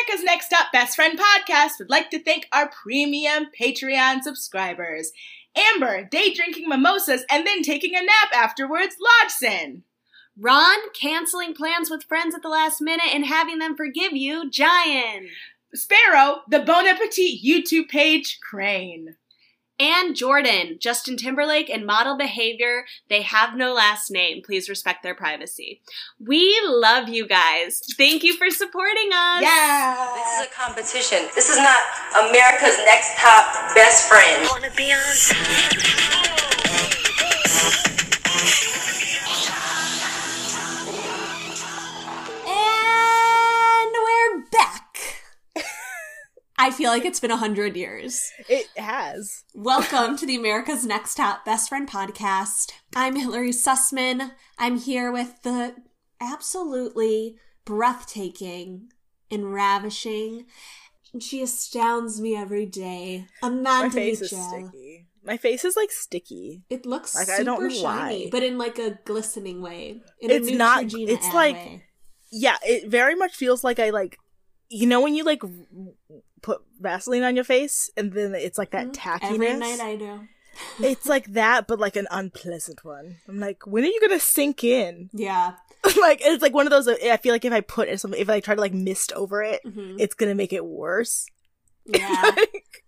America's Next Top Best Friend podcast would like to thank our premium Patreon subscribers Amber, day drinking mimosas and then taking a nap afterwards, Lodgson. Ron, canceling plans with friends at the last minute and having them forgive you, Giant. Sparrow, the Bon Appetit YouTube page, Crane. And Jordan, Justin Timberlake, and model behavior. They have no last name. Please respect their privacy. We love you guys. Thank you for supporting us. Yeah. This is a competition. This is not America's next top best friend. Wanna be on? I feel like it's been a hundred years. It has. Welcome to the America's Next Top Best Friend podcast. I'm Hillary Sussman. I'm here with the absolutely breathtaking and ravishing. She astounds me every day. Amanda My face is sticky. My face is like sticky. It looks Like, super I don't know shiny, why. but in like a glistening way. In It's a not- it's like- way. Yeah, it very much feels like I like you know when you like put Vaseline on your face and then it's like that tackiness. Mm-hmm. every night I do. it's like that but like an unpleasant one. I'm like, when are you going to sink in? Yeah. like it's like one of those I feel like if I put it if I try to like mist over it, Mhm. it's going to make it worse. Yeah. Like,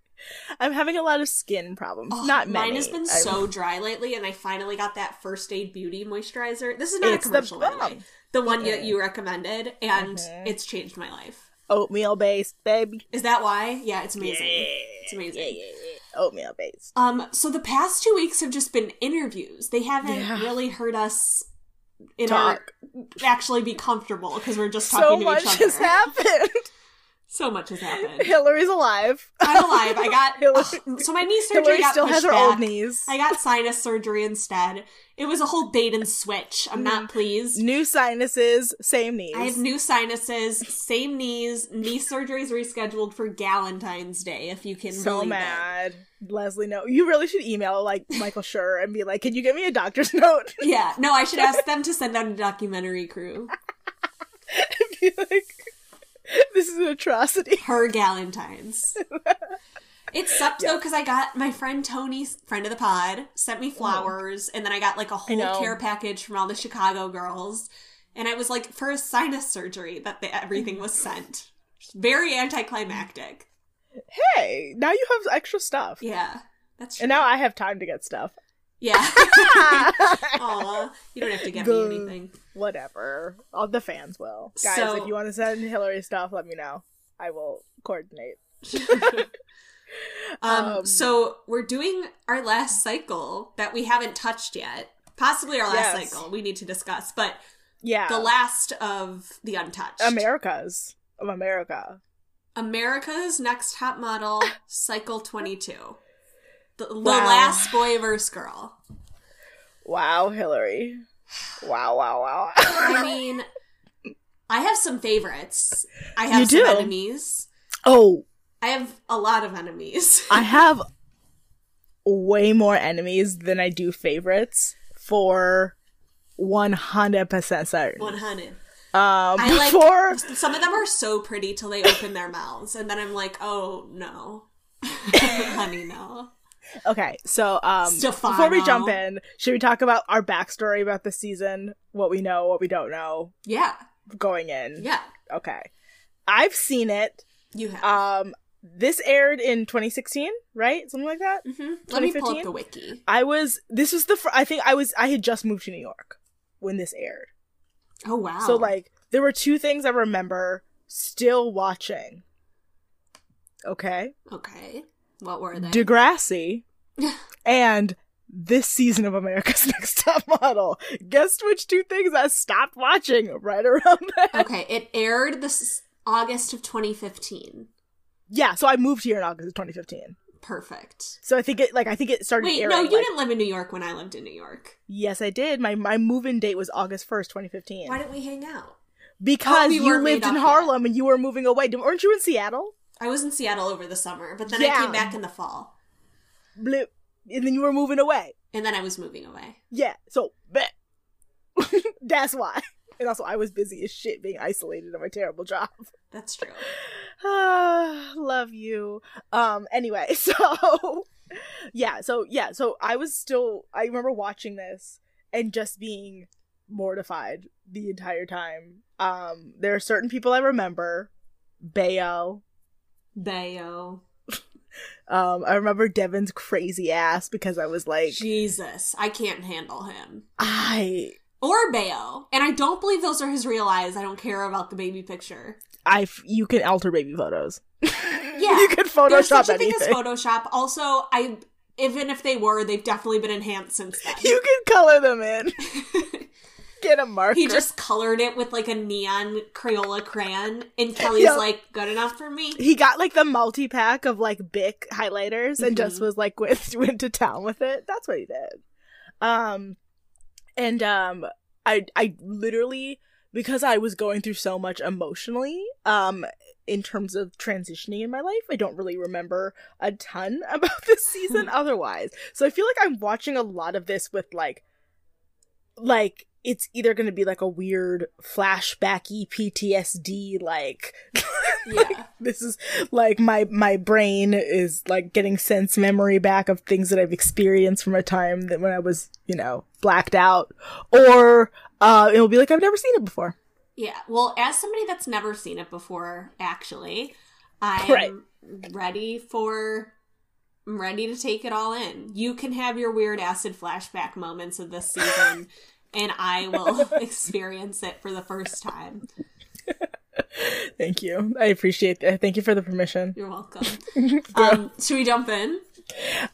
I'm having a lot of skin problems. Oh, Not many. Mine has been I'm- so dry lately, and I finally got that First Aid Beauty moisturizer. This is not It's a the commercial, by the way. The one that you recommended, and Mhm. it's changed my life. Oatmeal based, baby. Is that why? Yeah, it's amazing. Yeah. It's amazing. Yeah, yeah, yeah. Oatmeal based. Um, so the past two weeks have just been interviews. They haven't really heard us in Talk. our actually be comfortable because we're just So talking to each other. So much has happened. So much has happened. Hillary's alive. I'm alive. I got Hillary, ugh, so my knee surgery Hillary got still has her old knees. I got sinus surgery instead. It was a whole bait and switch. I'm not mm. pleased. New sinuses, same knees. I have new sinuses, same knees. Knee surgery's rescheduled for Galentine's Day. If you can so believe mad. Leslie, no. You really should email like Michael Schur and be like, "Can you give me a doctor's note?" Yeah, no, I should ask them to send out a documentary crew. be like, "This is an atrocity." Her Galentine's. It sucked though because I got my friend Tony, friend of the pod, sent me mm-hmm. flowers, and then I got like a whole care package from all the Chicago girls, and I was like for a sinus surgery that the, everything was sent. Very anticlimactic. Hey, now you have extra stuff, Yeah, that's true. and now I have time to get stuff. Yeah. Aw, you don't have to get me anything. Whatever. All the fans will. Guys, So- if you want to send Hillary stuff, let me know. I will coordinate. Um, Um, so we're doing our last cycle that we haven't touched yet. Possibly our last Yes. cycle we need to discuss, but Yeah. the last of the untouched. Americas of America. America's Next Top Model, Cycle 22. The, the Wow. last boy verse girl. Wow, Hillary. Wow, wow, wow. I mean, I have some favorites. I have You some do? enemies. oh, I have a lot of enemies. I have way more enemies than I do favorites for 100% certain. 100. Um, I like some of them are so pretty till they open their mouths, and then I'm like, oh no, honey, no. Okay, so um, Stefano. before we jump in, should we talk about our backstory about the season? What we know, what we don't know Yeah, going in? yeah, Okay. I've seen it. you have. Um, this aired in 2016, right? Something like that. hmm Let me pull up 2015? the wiki. I was. This was the. Fr- I think I was. I had just moved to New York when this aired. Oh wow. So like, there were two things I remember still watching. Okay, okay, what were they? Degrassi, and this season of America's Next Top Model. Guess which two things I stopped watching right around then. okay, it aired this August of 2015. Yeah, so I moved here in August of 2015. Perfect. So I think it like I think it started. Wait, airing, no, you like- didn't live in New York when I lived in New York. Yes, I did. My my move-in date was August 1st, 2015. Why didn't we hang out? Because Oh, we you lived in up yet. Harlem and you were moving away. Weren't you in Seattle? I was in Seattle over the summer, but then I came back in the fall, Blip. And then you were moving away. and then I was moving away. Yeah. So bet. That's why. And also, I was busy as shit being isolated at my terrible job. That's true. Love you. Um anyway, so yeah, so yeah, so I was still I remember watching this and just being mortified the entire time. Um there are certain people I remember. Bayo. Bayo. Um I remember Devin's crazy ass because I was like Jesus, I can't handle him. I Or Bayo. And I don't believe those are his real eyes. I don't care about the baby picture. I f- you can alter baby photos. Yeah. you can There's Photoshop such a thing anything. as Photoshop. Also, I even if they were, they've definitely been enhanced since then. you can color them in. Get a marker. he just colored it with like a neon Crayola crayon, and Kelly's Yep. like, "Good enough for me." he got like the multi pack of like Bic highlighters and just Mhm. was like went went to town with it. That's what he did. Um, and um, I I literally because I was going through so much emotionally. Um, in terms of transitioning in my life, I don't really remember a ton about this season otherwise. So I feel like I'm watching a lot of this with like, like it's either going to be like a weird flashbacky PTSD like Yeah. this is like my my brain is like getting sense memory back of things that I've experienced from a time that when I was, you know, blacked out or uh it'll be like I've never seen it before. Yeah. Well, as somebody that's never seen it before, actually, I'm Right. ready for. I'm ready to take it all in. You can have your weird acid flashback moments of this season, and I will experience it for the first time. Thank you. I appreciate that. Thank you for the permission. You're welcome. um, should we jump in?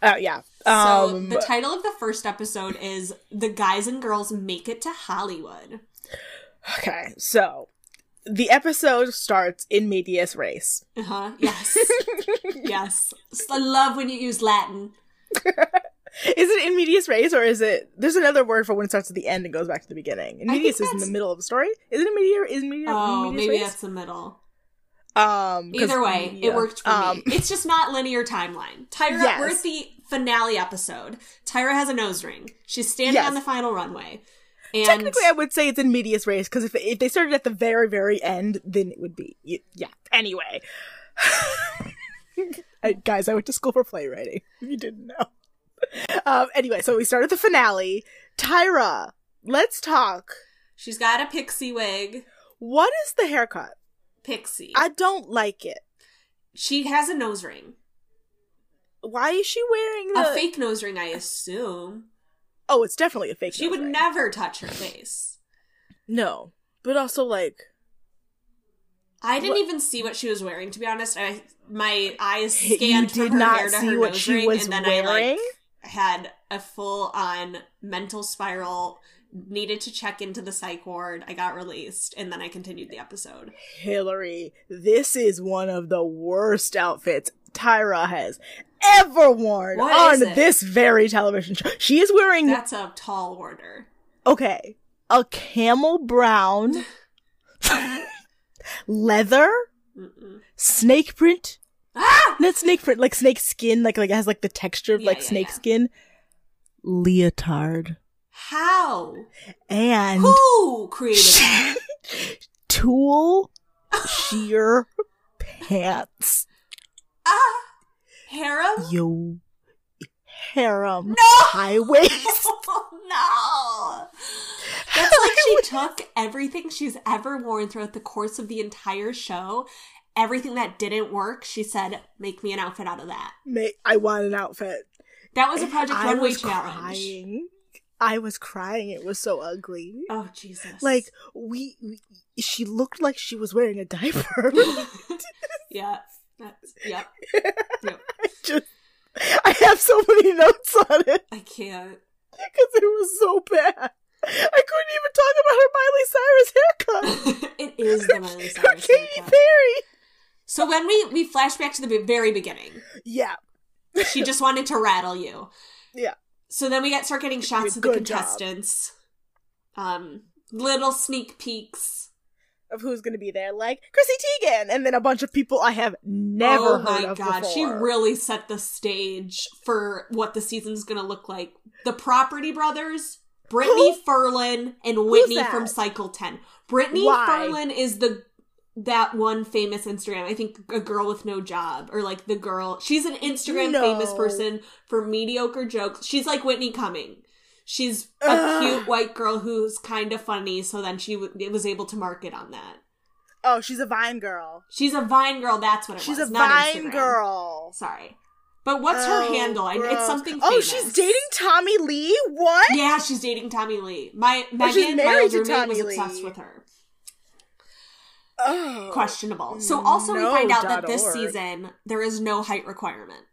Uh yeah. So Um the title of the first episode is "The Guys and Girls Make It to Hollywood." okay. So the episode starts in medias res. Uh huh. Yes. yes. I love when you use Latin. Is it in medias res or is it there's another word for when it starts at the end and goes back to the beginning? And I think medias is in the middle of the story? Is it in media is media Oh, medias maybe race? that's the middle. Um Either way, yeah. it worked for Um, me. It's just not linear timeline. Tyra, Yes. we're at the finale episode. Tyra has a nose ring. She's standing Yes. on the final runway. And Technically, I would say it's in medias res because if if they started at the very very end, then it would be yeah. Anyway, I, guys, I went to school for playwriting. If you didn't know. Um. Anyway, so we start at the finale. Tyra, let's talk. she's got a pixie wig. What is the haircut? Pixie. I don't like it. she has a nose ring. Why is she wearing the? A fake nose ring, I assume. Oh, it's definitely a fake. She would ring. never touch her face. No, but also like I didn't What- even see what she was wearing, to be honest. I my eyes you scanned did from her not hair to see her what nose she ring, was and then I like had a full on mental spiral. Needed to check into the psych ward. I got released, and then I continued the episode. Hillary, this is one of the worst outfits Tyra has ever worn What on this very television show. She is wearing That's a tall order. okay, a camel brown leather Mm-mm. snake print. Ah! Not snake print, like snake skin, like like it has like the texture of Yeah, like yeah, snake yeah. skin. Leotard How? and Who created that? tulle sheer pants. ah, harem. Yo, harem No! high waist. no. That's like she took everything she's ever worn throughout the course of the entire show. Everything that didn't work, she said, "Make me an outfit out of that." Mate, I want an outfit. That was a Project I Runway was challenge. crying. I was crying. It was so ugly. Oh Jesus! Like we, we, she looked like she was wearing a diaper. yeah, that's yep. yep. I just, I have so many notes on it I can't. because it was so bad. I couldn't even talk about her Miley Cyrus haircut. it is the Miley Her Cyrus Katy haircut. Perry. So when we we flash back to the very beginning, Yeah, she just wanted to rattle you. yeah. So then we get start getting shots of the Good job. contestants. Um, little sneak peeks. Of who's gonna be there, like Chrissy Teigen, and then a bunch of people I have never oh heard my of god, before. she really set the stage for what the season's gonna look like. The Property Brothers, Brittany? Furlan, and Whitney from Cycle Ten. Brittany Why? Furlan is the that one famous Instagram. I think a girl with no job or like the girl. She's an Instagram No. famous person for mediocre jokes. She's like Whitney Cumming. She's a Ugh. cute white girl who's kind of funny, so then she w- was able to market on that. Oh, she's a Vine girl. She's a Vine girl. That's what it She's was. She's a Vine girl. Sorry, but what's her Oh, handle? I, it's something. Oh, Famous. she's dating Tommy Lee. What? Yeah, she's dating Tommy Lee. My Oh, Megan, my old roommate, was obsessed Lee. with her. Oh, Questionable. So also we find out that this org. season there is no height requirement.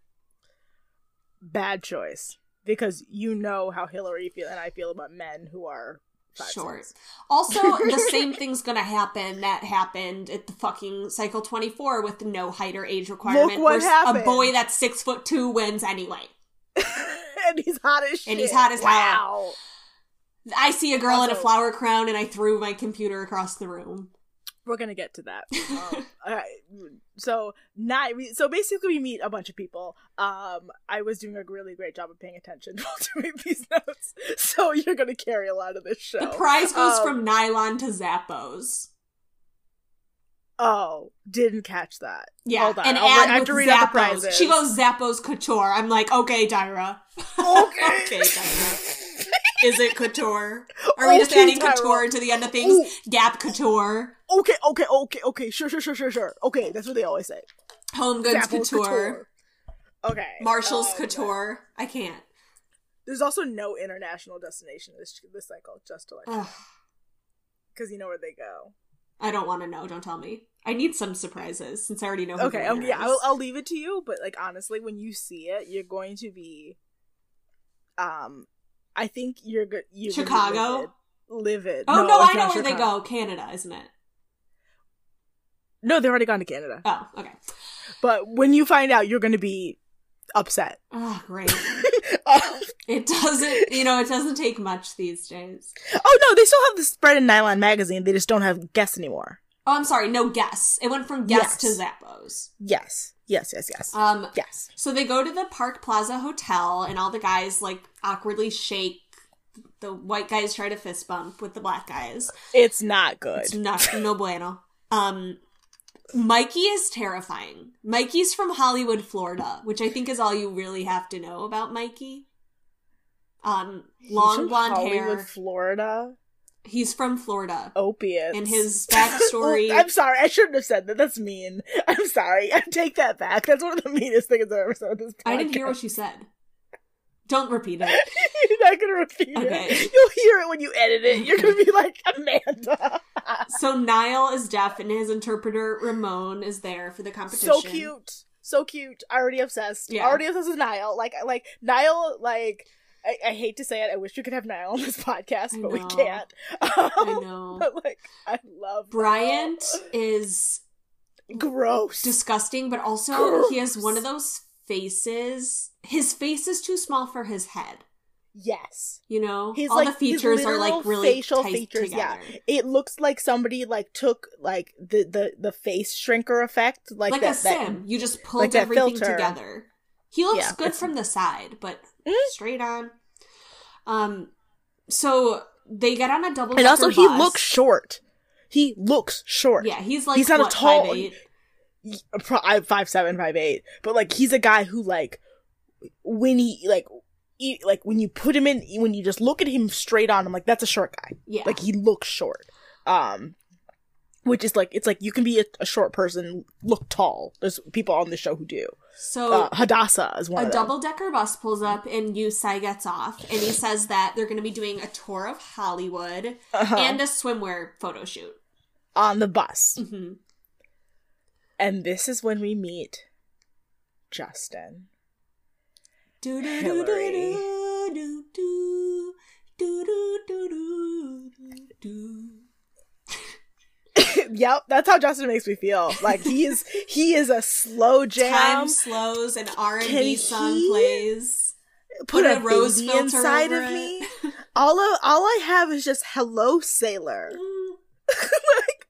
bad choice because you know how Hillary feel and I feel about men who are five, Short. six. Also, the same thing's gonna happen that happened at the fucking cycle twenty four with no height or age requirement. what happened. A boy that's six foot two wins anyway. and he's hot as shit. And he's hot as hell. I see a girl in a flower crown and I threw my computer across the room. We're gonna get to that. Um, alright, so not we, so basically we meet a bunch of people. Um, I was doing a really great job of paying attention while doing these notes, so you're gonna carry a lot of this show. The prize goes Um, from nylon to Zappos. Oh, didn't catch that. Yeah, Hold on. an I'll re- ad I have with read out the Zappos. She goes Zappos Couture. I'm like, okay, Dyra. Okay. okay, Dyra. Is it couture? Are we just adding Tyra. couture to the end of things? Ooh. Gap couture, Okay, okay, okay, okay. Sure, sure, sure, sure, sure. Okay, that's what they always say. home goods Zappos couture, Okay. Marshalls um, couture. I can't. There's also no international destination this this cycle, just to like, because you know where they go. I don't want to know. Don't tell me. I need some surprises since I already know. Who Okay, um, yeah. I'll, I'll leave it to you. But like honestly, when you see it, you're going to be, um, I think you're good. You're Chicago? livid. livid. Oh no, it's I know where they go. Canada, isn't it? No, they've already gone to Canada. Oh, okay. But when you find out, you're going to be upset. Ah, oh, great. It doesn't, you know, it doesn't take much these days. oh no, they still have the spread in Nylon magazine. They just don't have guests anymore. Oh, I'm sorry. No guess. It went from guess Yes. to Zappos. Yes, yes, yes, yes, Um, yes. so they go to the Park Plaza Hotel, and all the guys like awkwardly shake. The white guys try to fist bump with the black guys. It's not good. It's not no bueno. Um, Mikey is terrifying. Mikey's from Hollywood, Florida, which I think is all you really have to know about Mikey. Um, long from blonde Hollywood, hair. Florida. He's from Florida. Opiates. And his backstory- I'm sorry. I shouldn't have said that. That's mean. I'm sorry. I take that back. That's one of the meanest things I've ever said on this podcast. I didn't hear what she said. Don't repeat it. You're not gonna repeat Okay. it. You'll hear it when you edit it. You're gonna be like Amanda. So Nyle is deaf, and his interpreter Ramon is there for the competition. so cute. So cute. I already obsessed. Yeah. Already obsessed with Nyle. Like like Nyle. Like I, I hate to say it. I wish we could have Nyle on this podcast, but we can't. I Um, know. But like I love Bryant Nyle. is Gross. disgusting, but also he has one of those faces. His face is too small for his head. yes. You know, His all like the features are like really facial tight features. together. Yeah, it looks like somebody like took like the the the face shrinker effect, like, like, that, a that- sim. you just pulled like everything together. He looks Yeah, good from the side, but Mm. straight on. Um, so they get on a double. and also he bus. looks short. He looks short. Yeah, he's like He's not a tall- 5'8"? Pro- I'm five seven, five eight, but like he's a guy who like when he like. He, like when you put him in, when you just look at him straight on, I'm like, that's a short guy. Yeah, Like he looks short. Um, which is like it's like you can be a, a short person look tall. There's people on the show who do. So Uh, Hadassah is one a of them. double decker bus pulls up and Yu Tsai gets off and he says that they're going to be doing a tour of Hollywood Uh-huh. and a swimwear photo shoot. on the bus. hmm And this is when we meet Justin. Do do do Hillary. yep, that's how Justin makes me feel. Like he is he is a slow jam. Time slows, and R and B song plays. Put, put a, a rose filter inside of it. me. All of, all I have is just hello sailor. Mm. like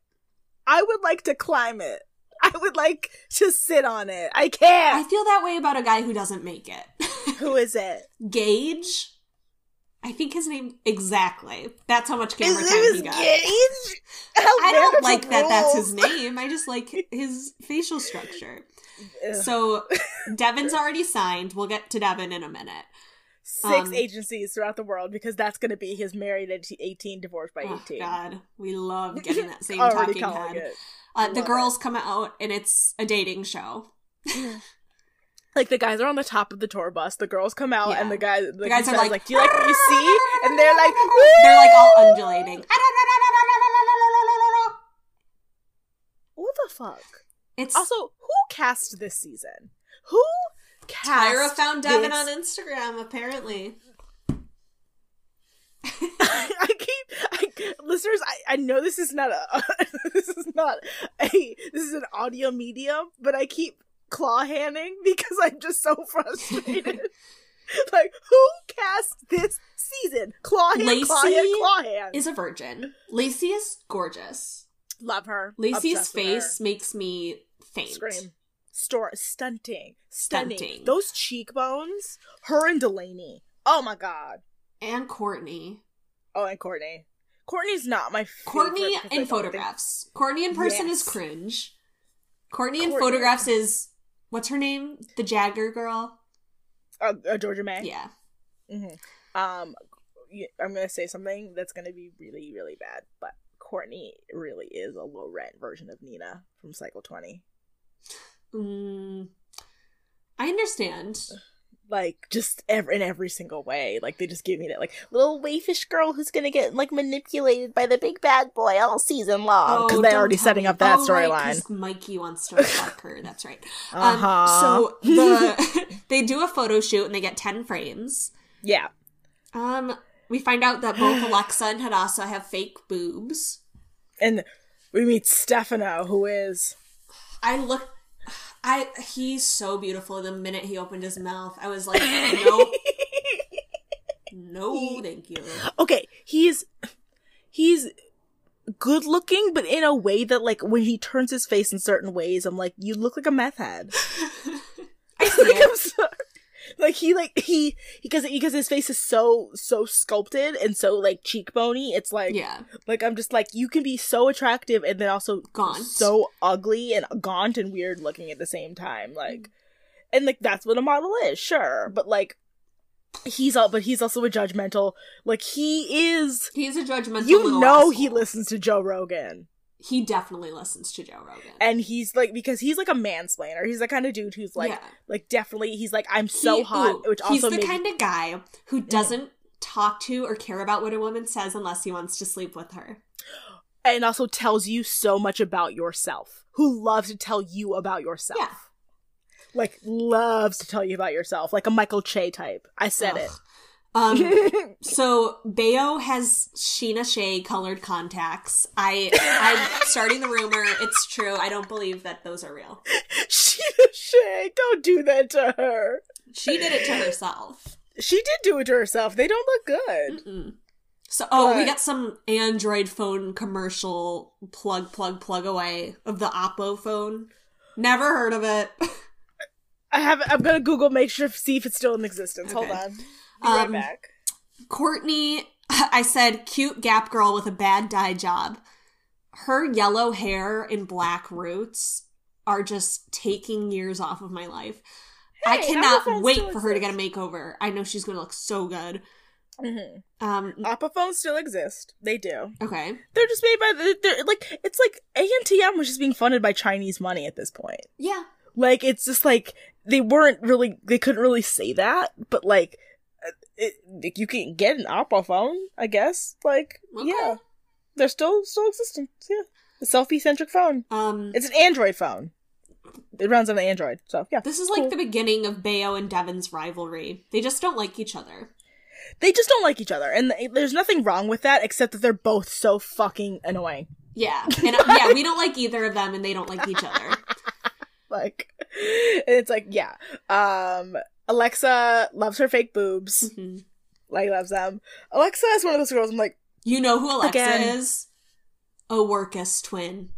I would like to climb it. I would like to sit on it. I can't. I feel that way about a guy who doesn't make it. Who is it? Gage. I think his name exactly. That's how much camera name time he got. Gage. I don't like that. That's his name. I just like his facial structure. Ugh. So Devin's already signed. We'll get to Devin in a minute. Six um, agencies throughout the world because that's going to be his married at 18, divorced by 18. Oh God, we love getting that same talking head. Uh, the Love girls come out and it's a dating show. Like the guys are on the top of the tour bus. The girls come out Yeah. and the guys, the, guys are guys like, "Do you like what you see?" And they're like, They're like all undulating. "What the fuck?" It's Also, who cast this season? Who cast? Tyra found Devin this- on Instagram, apparently. I keep, I, listeners. I, I know this is not a, this is not a, this is an audio medium, but I keep claw handing because I'm just so frustrated. like, who cast this season? Claw hand, claw hand, Lacey. Is a virgin. Lacey is gorgeous. Love her. Lacey's Obsessed face her. makes me faint. Scream. Store stunting. Stunning. Stunting. Those cheekbones. Her and Delaney. Oh my god. And Courtney. Oh, and Courtney. Courtney's not my favorite Courtney in photographs. Courtney in person Yes. is cringe. Courtney in photographs is what's her name? The Jagger girl. Uh, uh, Georgia May. Yeah. hmm Um, I'm gonna say something that's gonna be really, really bad, but Courtney really is a low rent version of Nina from Cycle 20. Mm, I understand. Like just every, in every single way. Like they just give me that like little waifish girl who's gonna get like manipulated by the big bad boy all season long because Oh, they're already setting me. up that Oh, right, Mikey wants to fuck her. That's right. Uh-huh. Um, so the they do a photo shoot and they get ten frames. yeah. Um, we find out that both Alexa and Hadassah have fake boobs. And we meet Stefano, who is I look, I he's so beautiful. The minute he opened his mouth, I was like, no, no, thank you. okay. He's he's good looking, but in a way that like when he turns his face in certain ways, I'm like, you look like a meth head. I it. I'm sorry. Like he like he because because his face is so so sculpted and so like cheekbony. It's like Yeah, like I'm just like you can be so attractive and then also Gaunt. so ugly and gaunt and weird looking at the same time. Like mm. and like that's what a model is, sure, but like he's all but he's also a judgmental. Like he is. he's a judgmental. You know asshole. he listens to Joe Rogan. He definitely listens to Joe Rogan. And he's like because he's like a mansplainer. He's the kind of dude who's like Yeah. like definitely he's like I'm so He- hot, ooh, which he's also the made- kind of guy who doesn't talk to or care about what a woman says unless he wants to sleep with her. and also tells you so much about yourself. Who loves to tell you about yourself. Yeah. Like loves to tell you about yourself, like a Michael Che type. I said Um, it. Um, so Bayo has Sheena Shea colored contacts. I I'm starting the rumor. It's true. I don't believe that those are real. Sheena Shea, don't do that to her. She did it to herself. She did do it to herself. They don't look good. Mm-mm. So oh, we got some Android phone commercial plug plug plug away of the Oppo phone. Never heard of it. I have. I'm gonna Google make sure see if it's still in existence. Hold on. Be right Um, back. Courtney, I said cute gap girl with a bad dye job. Her yellow hair and black roots are just taking years off of my life. I cannot wait for her to get a makeover. I know she's going to look so good. Mm-hmm. Um, still exist. They do. okay. They're just made by the. They're like it's like ANTM was just being funded by Chinese money at this point. Yeah. Like it's just like they weren't really. They couldn't really say that, but like. It, like, you can get an Apple phone, I guess. Like, Okay. yeah, they're still still existent. Yeah, a selfie centric phone. Um, It's an Android phone. It runs on the Android, so yeah. this is like the beginning of Bayo and Devin's rivalry. They just don't like each other. They just don't like each other, and th- there's nothing wrong with that except that they're both so fucking annoying. Yeah. And uh, yeah, we don't like either of them and they don't like each other. Like, and it's like, yeah. Um, Alexa loves her fake boobs. Mhm. Like, loves them. Alexa is one of those girls. I'm like, You know who Alexa Again. is? A Wirkus twin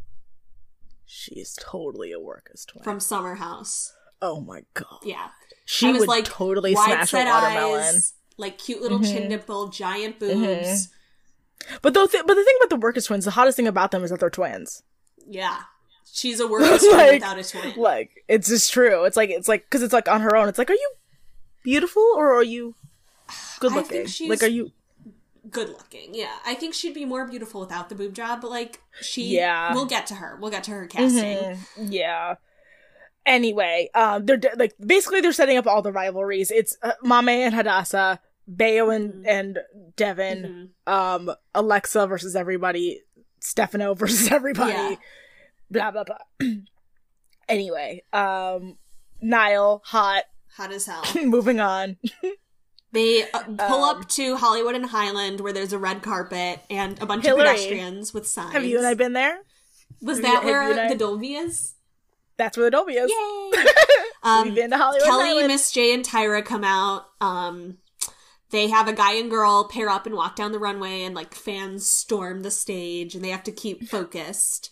she's totally a Wirkus twin. from Summer House. oh my god, Yeah. she I was would like, totally smash a watermelon. eyes, like cute little chin dimple, giant boobs. But the th- but the thing about the Wirkus twins, the hottest thing about them is that they're twins. Yeah, she's a working twin Like- without a twin. Like it's just true. It's like it's like because it's like on her own. It's like, are you beautiful or are you good looking? she's- Like, are you? Good looking, yeah. I think she'd be more beautiful without the boob job, but like she, Yeah. we'll get to her. We'll get to her casting. Mhm. Yeah. Anyway, um, they're de- like basically they're setting up all the rivalries. It's uh, Mame and Hadassah, Bayo and Mm-hmm. and Devin, um, Alexa versus everybody, Stefano versus everybody, Yeah. Blah blah blah. anyway, um, Nyle, hot. Hot as hell. Moving on. They uh, pull Um, up to Hollywood and Highland where there's a red carpet and a bunch Hillary, of pedestrians with signs. Have you and I been there? Was have that you- where I- the Dolby is? That's where the Dolby is. Yay! We've been to Hollywood. Kelly. Miss J, and Tyra come out. Um, they have a guy and girl pair up and walk down the runway, and like fans storm the stage, and they have to keep focused.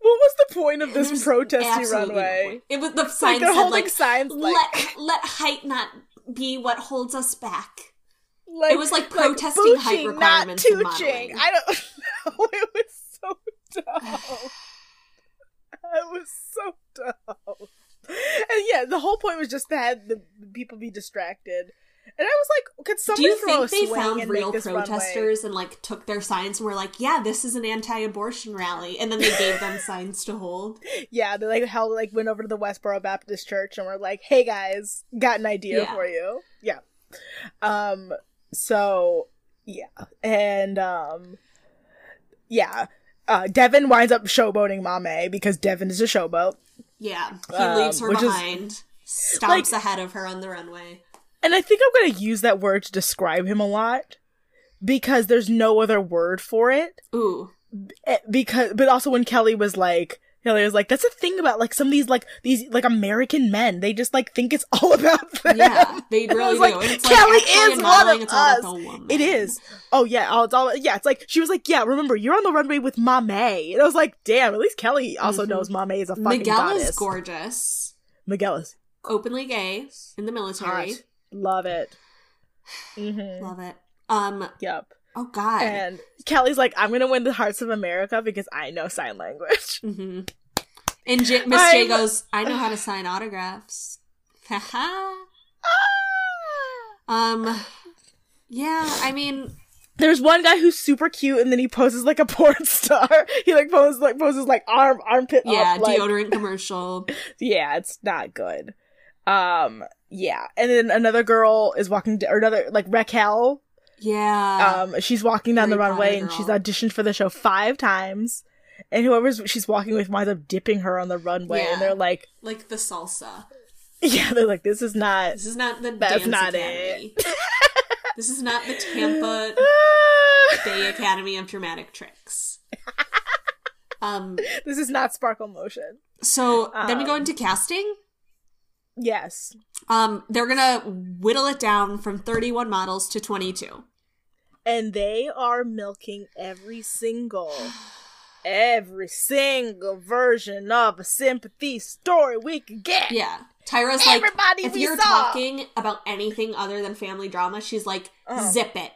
What was the point of this There's protesty absolutely no runway? It was the like sign they're said holding like, signs like- let let height not be what holds us back. Like, It was like protesting height booching, requirements not in tooching. I don't know. It was so dumb. it was so dumb. And yeah, the whole point was just to have the people be distracted. And I was like, could Do somebody you throw think they found real this runway? protesters and like took their signs and were like, "Yeah, this is an anti-abortion rally," and then they gave them signs to hold? Yeah, they like held like went over to the Westboro Baptist Church and were like, "Hey guys, got an idea Yeah. for you." Yeah. Um. So yeah, and um, yeah. Uh, Devin winds up showboating Mame because Devin is a showboat. Yeah, he Um, leaves her is- behind, stomps like- ahead of her on the runway. And I think I'm gonna use that word to describe him a lot because there's no other word for it. Ooh, Eh, Because, but also when Kelly was like, Kelly was like, "That's the thing about like some of these like these like American men. They just like think it's all about them." yeah, they really was like, do. It's Kelly like, is one of us. about the woman. It is. Oh yeah, oh, it's all yeah. It's like she was like, "Yeah, remember you're on the runway with Mame," and I was like, "Damn, at least Kelly also knows Mame is a fucking Miguel goddess." is gorgeous, Miguel is openly gay in the military. hot. Love it. Mm-hmm. Love it. Um. Yep. Oh God. And Kelly's like, I'm gonna win the hearts of America because I know sign language. hmm And J- Miss J goes, I know how to sign autographs. Haha. um, yeah, I mean, There's one guy who's super cute, and then he poses like a porn star. He like poses like poses like arm armpit. yeah, up, like, deodorant commercial. Yeah, it's not good. Um, yeah, and then another girl is walking, d- or another like Raquel. Yeah. Um, she's walking down the runway, Potter and she's girl. auditioned for the show five times. And whoever's she's walking with winds up dipping her on the runway, Yeah. and they're like, like the salsa. "Yeah, they're like, this is not." This is not the That's dance not academy. this is not the Tampa Bay Academy of Dramatic Tricks. Um, this is not sparkle motion. so then we go Um, into casting. Yes. Um, they're gonna whittle it down from 31 models to 22. And they are milking every single every single version of a sympathy story we could get. Yeah. Tyra's like, Everybody if you're saw. talking about anything other than family drama, she's like, Uh-huh. zip it.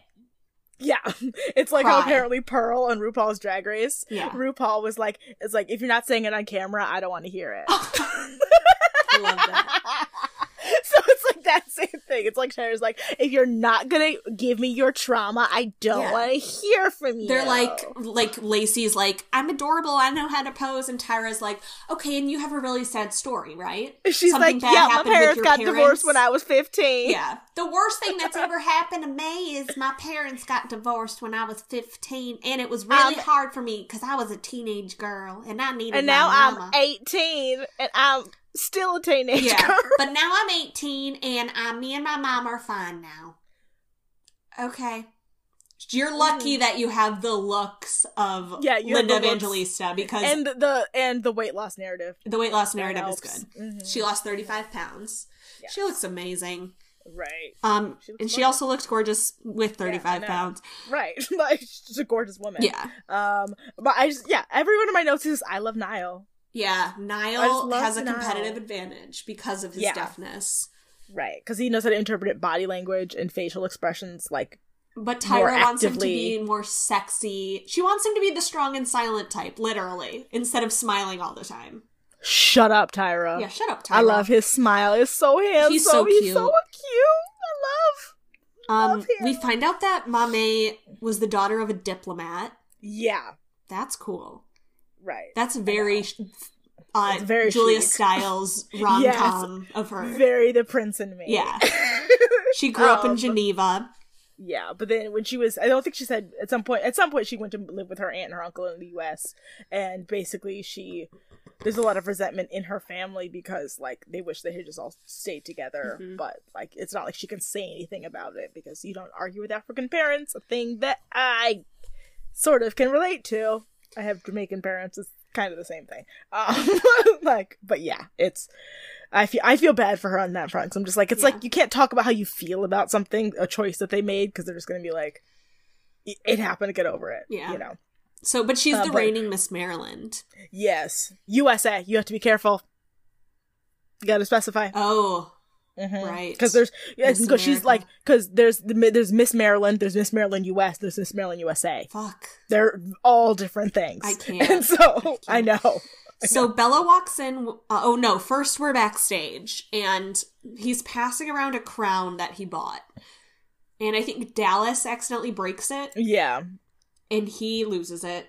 Yeah. It's like how apparently Pearl on RuPaul's Drag Race. Yeah. RuPaul was like, it's like, if you're not saying it on camera, I don't want to hear it. I love that. so it's like that same thing. It's like Tyra's like, if you're not gonna give me your trauma, I don't Yeah. want to hear from you. They're like, like Lacey's like, I'm adorable. I know how to pose, and Tyra's like, okay, and you have a really sad story, right? she's Something like, bad yeah, my parents got parents?" divorced when I was 15. Yeah. The worst thing that's ever happened to me is my parents got divorced when I was 15, and it was really Um, hard for me because I was a teenage girl and I needed And now. I'm 18 and I'm still a teenager. Yeah, but now I'm 18 and I'm, me and my mom are fine now. Okay. You're lucky that you have the looks of Mm-hmm. Yeah, Linda. Evangelista because and the and the weight loss narrative. the weight loss narrative is good. Mhm. She lost 35 pounds. She looks amazing. Right. Um, She and she also looks gorgeous with 35 know. pounds. Right. like she's a gorgeous woman. Yeah. Um but I just yeah, every one of my notes is I love Nyle. Yeah, Nyle has a Nyle. competitive advantage because of his Yeah. deafness. Right, because he knows how to interpret body language and facial expressions. Like, But Tyra wants him to be more sexy. She wants him to be the strong and silent type, literally, instead of smiling all the time. shut up, Tyra. Yeah, shut up, Tyra. I love his smile. It's so handsome. He's so cute. He's so cute. I love. Um, love him. we find out that Mame was the daughter of a diplomat. Yeah. That's cool. Right. That's very, uh, very Julia chic. Stiles rom com of her. Very the prince and me. Yeah. She grew up in Um, Geneva. Yeah, but then when she was, I don't think she said at some point. At some point, she went to live with her aunt and her uncle in the U.S. And basically, she there's a lot of resentment in her family because like they wish they had just all stayed together. Mhm. But like, it's not like she can say anything about it because you don't argue with African parents. A thing that I sort of can relate to. I have Jamaican parents. It's kind of the same thing. Um, like, but yeah, it's. I feel I feel bad for her on that front. 'cause I'm just like it's Yeah. like you can't talk about how you feel about something, a choice that they made, because they're just gonna be like, "It- it happened. Get over it. Yeah. you know. So, but she's Uh, the but- reigning Miss Maryland. Yes, USA. You have to be careful. You got to specify. Oh, Mhm. right. Because there's yeah, because she's like because there's there's Miss Maryland, there's Miss Maryland US, there's Miss Maryland USA. fuck. They're all different things. I can't. And so I, know. So Bella walks in. Uh, oh no! First, we're backstage, and he's passing around a crown that he bought, and I think Dallas accidentally breaks it, Yeah. and he loses it,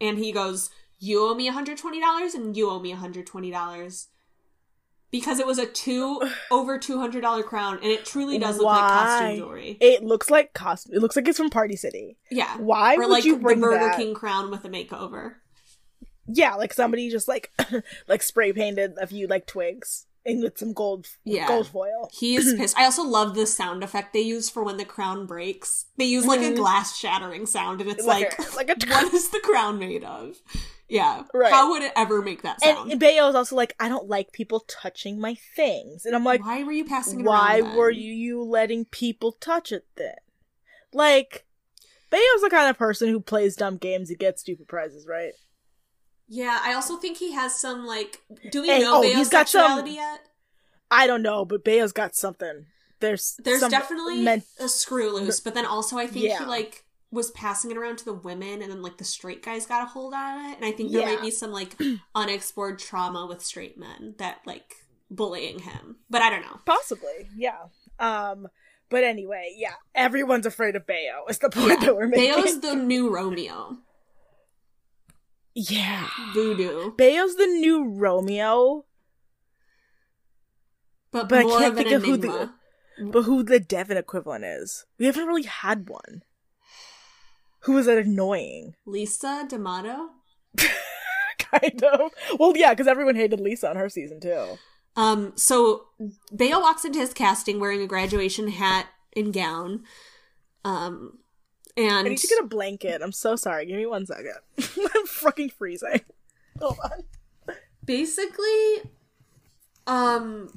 and he goes, "You owe me one hundred twenty dollars, and you owe me one hundred twenty dollars." Because it was a two over two hundred dollar crown, and it truly does look like costume jewelry. It looks like costume. It looks like it's from Party City. yeah, Why or would like you the bring Burger that? King crown with a makeover. Yeah, like somebody just like like spray painted a few like twigs and with some gold Yeah. gold foil. He is pissed. I also love the sound effect they use for when the crown breaks. They use like a Mhm. glass shattering sound, and it's Like like, a- like a what is the crown made of? Yeah. Right. How would it ever make that sound? And is also like, I don't like people touching my things, and I'm like, why were you passing it why were you letting people touch it then? Like, Bayo's the kind of person who plays dumb games and gets stupid prizes, right? Yeah, I also think he has some like. Do we Hey, know oh, Bayo's he's got some- sexuality yet? I don't know, but Bayo's got something. There's There's some definitely men- a screw loose, but then also I think Yeah. he like was passing it around to the women, and then like the straight guys got a hold on it, and I think there Yeah. might be some like unexplored trauma with straight men that like bullying him, but I don't know. possibly, yeah. Um, but anyway, yeah, everyone's afraid of Bayo. Is the point that we're making? Bayo's the new Romeo. Yeah, Voodoo. Bayo's the new Romeo, But, But I can't think of who the- but who the Devon equivalent is? We haven't really had one. Who was that annoying? Lisa D'Amato? kind of. Well, yeah, because everyone hated Lisa on her season too. Um, so Bayo walks into his casting wearing a graduation hat and gown. Um, and I need to get a blanket. I'm so sorry. Give me one second. I'm fucking freezing. Hold on. basically, um,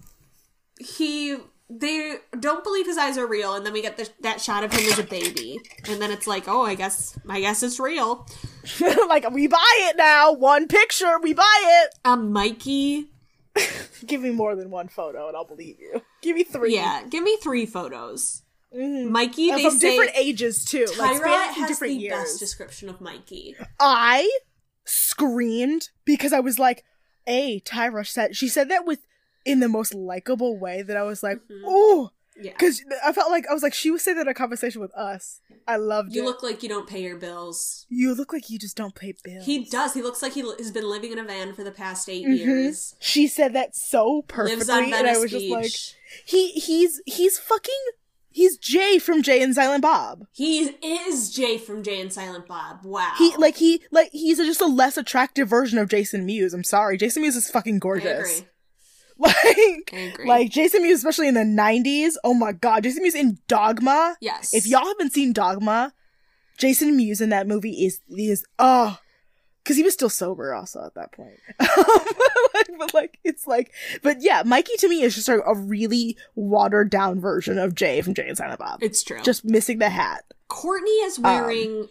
he they don't believe his eyes are real, and then we get the, that shot of him as a baby, and then it's like, oh, I guess I guess it's real. like we buy it now. One picture, we buy it. Um, Mikey, Give me more than one photo, and I'll believe you. Give me three. yeah, give me three photos. Mhm. Mikey, And they from say different ages too. like Tyra spanning from has different the years. best description of Mikey. I screamed because I was like, "A Tyra said." She said that with in the most likable way that I was like, Mhm. "Oh," Yeah. because I felt like I was like, she was saying that in a conversation with us. I loved You it. look like you don't pay your bills. you look like you just don't pay bills. He does. He looks like he has been living in a van for the past 8 Mhm. years. She said that so perfectly, Lives on and I Venice was just like, he he's he's fucking he's Jay from Jay and Silent Bob. he is Jay from Jay and Silent Bob. Wow. He like he like he's a, just a less attractive version of Jason Mewes. I'm sorry, Jason Mewes is fucking gorgeous. Like like Jason Mewes, especially in the '90s. Oh my god, Jason Mewes in Dogma. yes. If y'all haven't seen Dogma, Jason Mewes in that movie is is oh, because he was still sober also at that point. like, but like it's like, but yeah, Mikey to me is just a, a really watered down version of Jay from Jay and Silent Bob. it's true. Just missing the hat. Courtney is Um, wearing.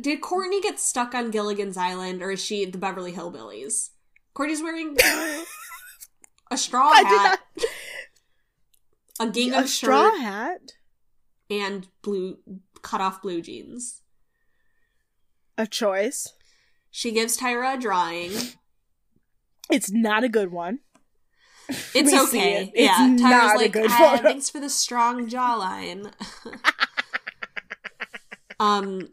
Did Courtney get stuck on Gilligan's Island, or is she the Beverly Hillbillies? Courtney's wearing a straw I did hat. not. a gingham a straw hat, and blue cut off blue jeans. a choice. She gives Tyra a drawing. It's not a good one. It's We okay. it. It's yeah, Tyra's not a like, good "Ah, photo." thanks for the strong jawline. um,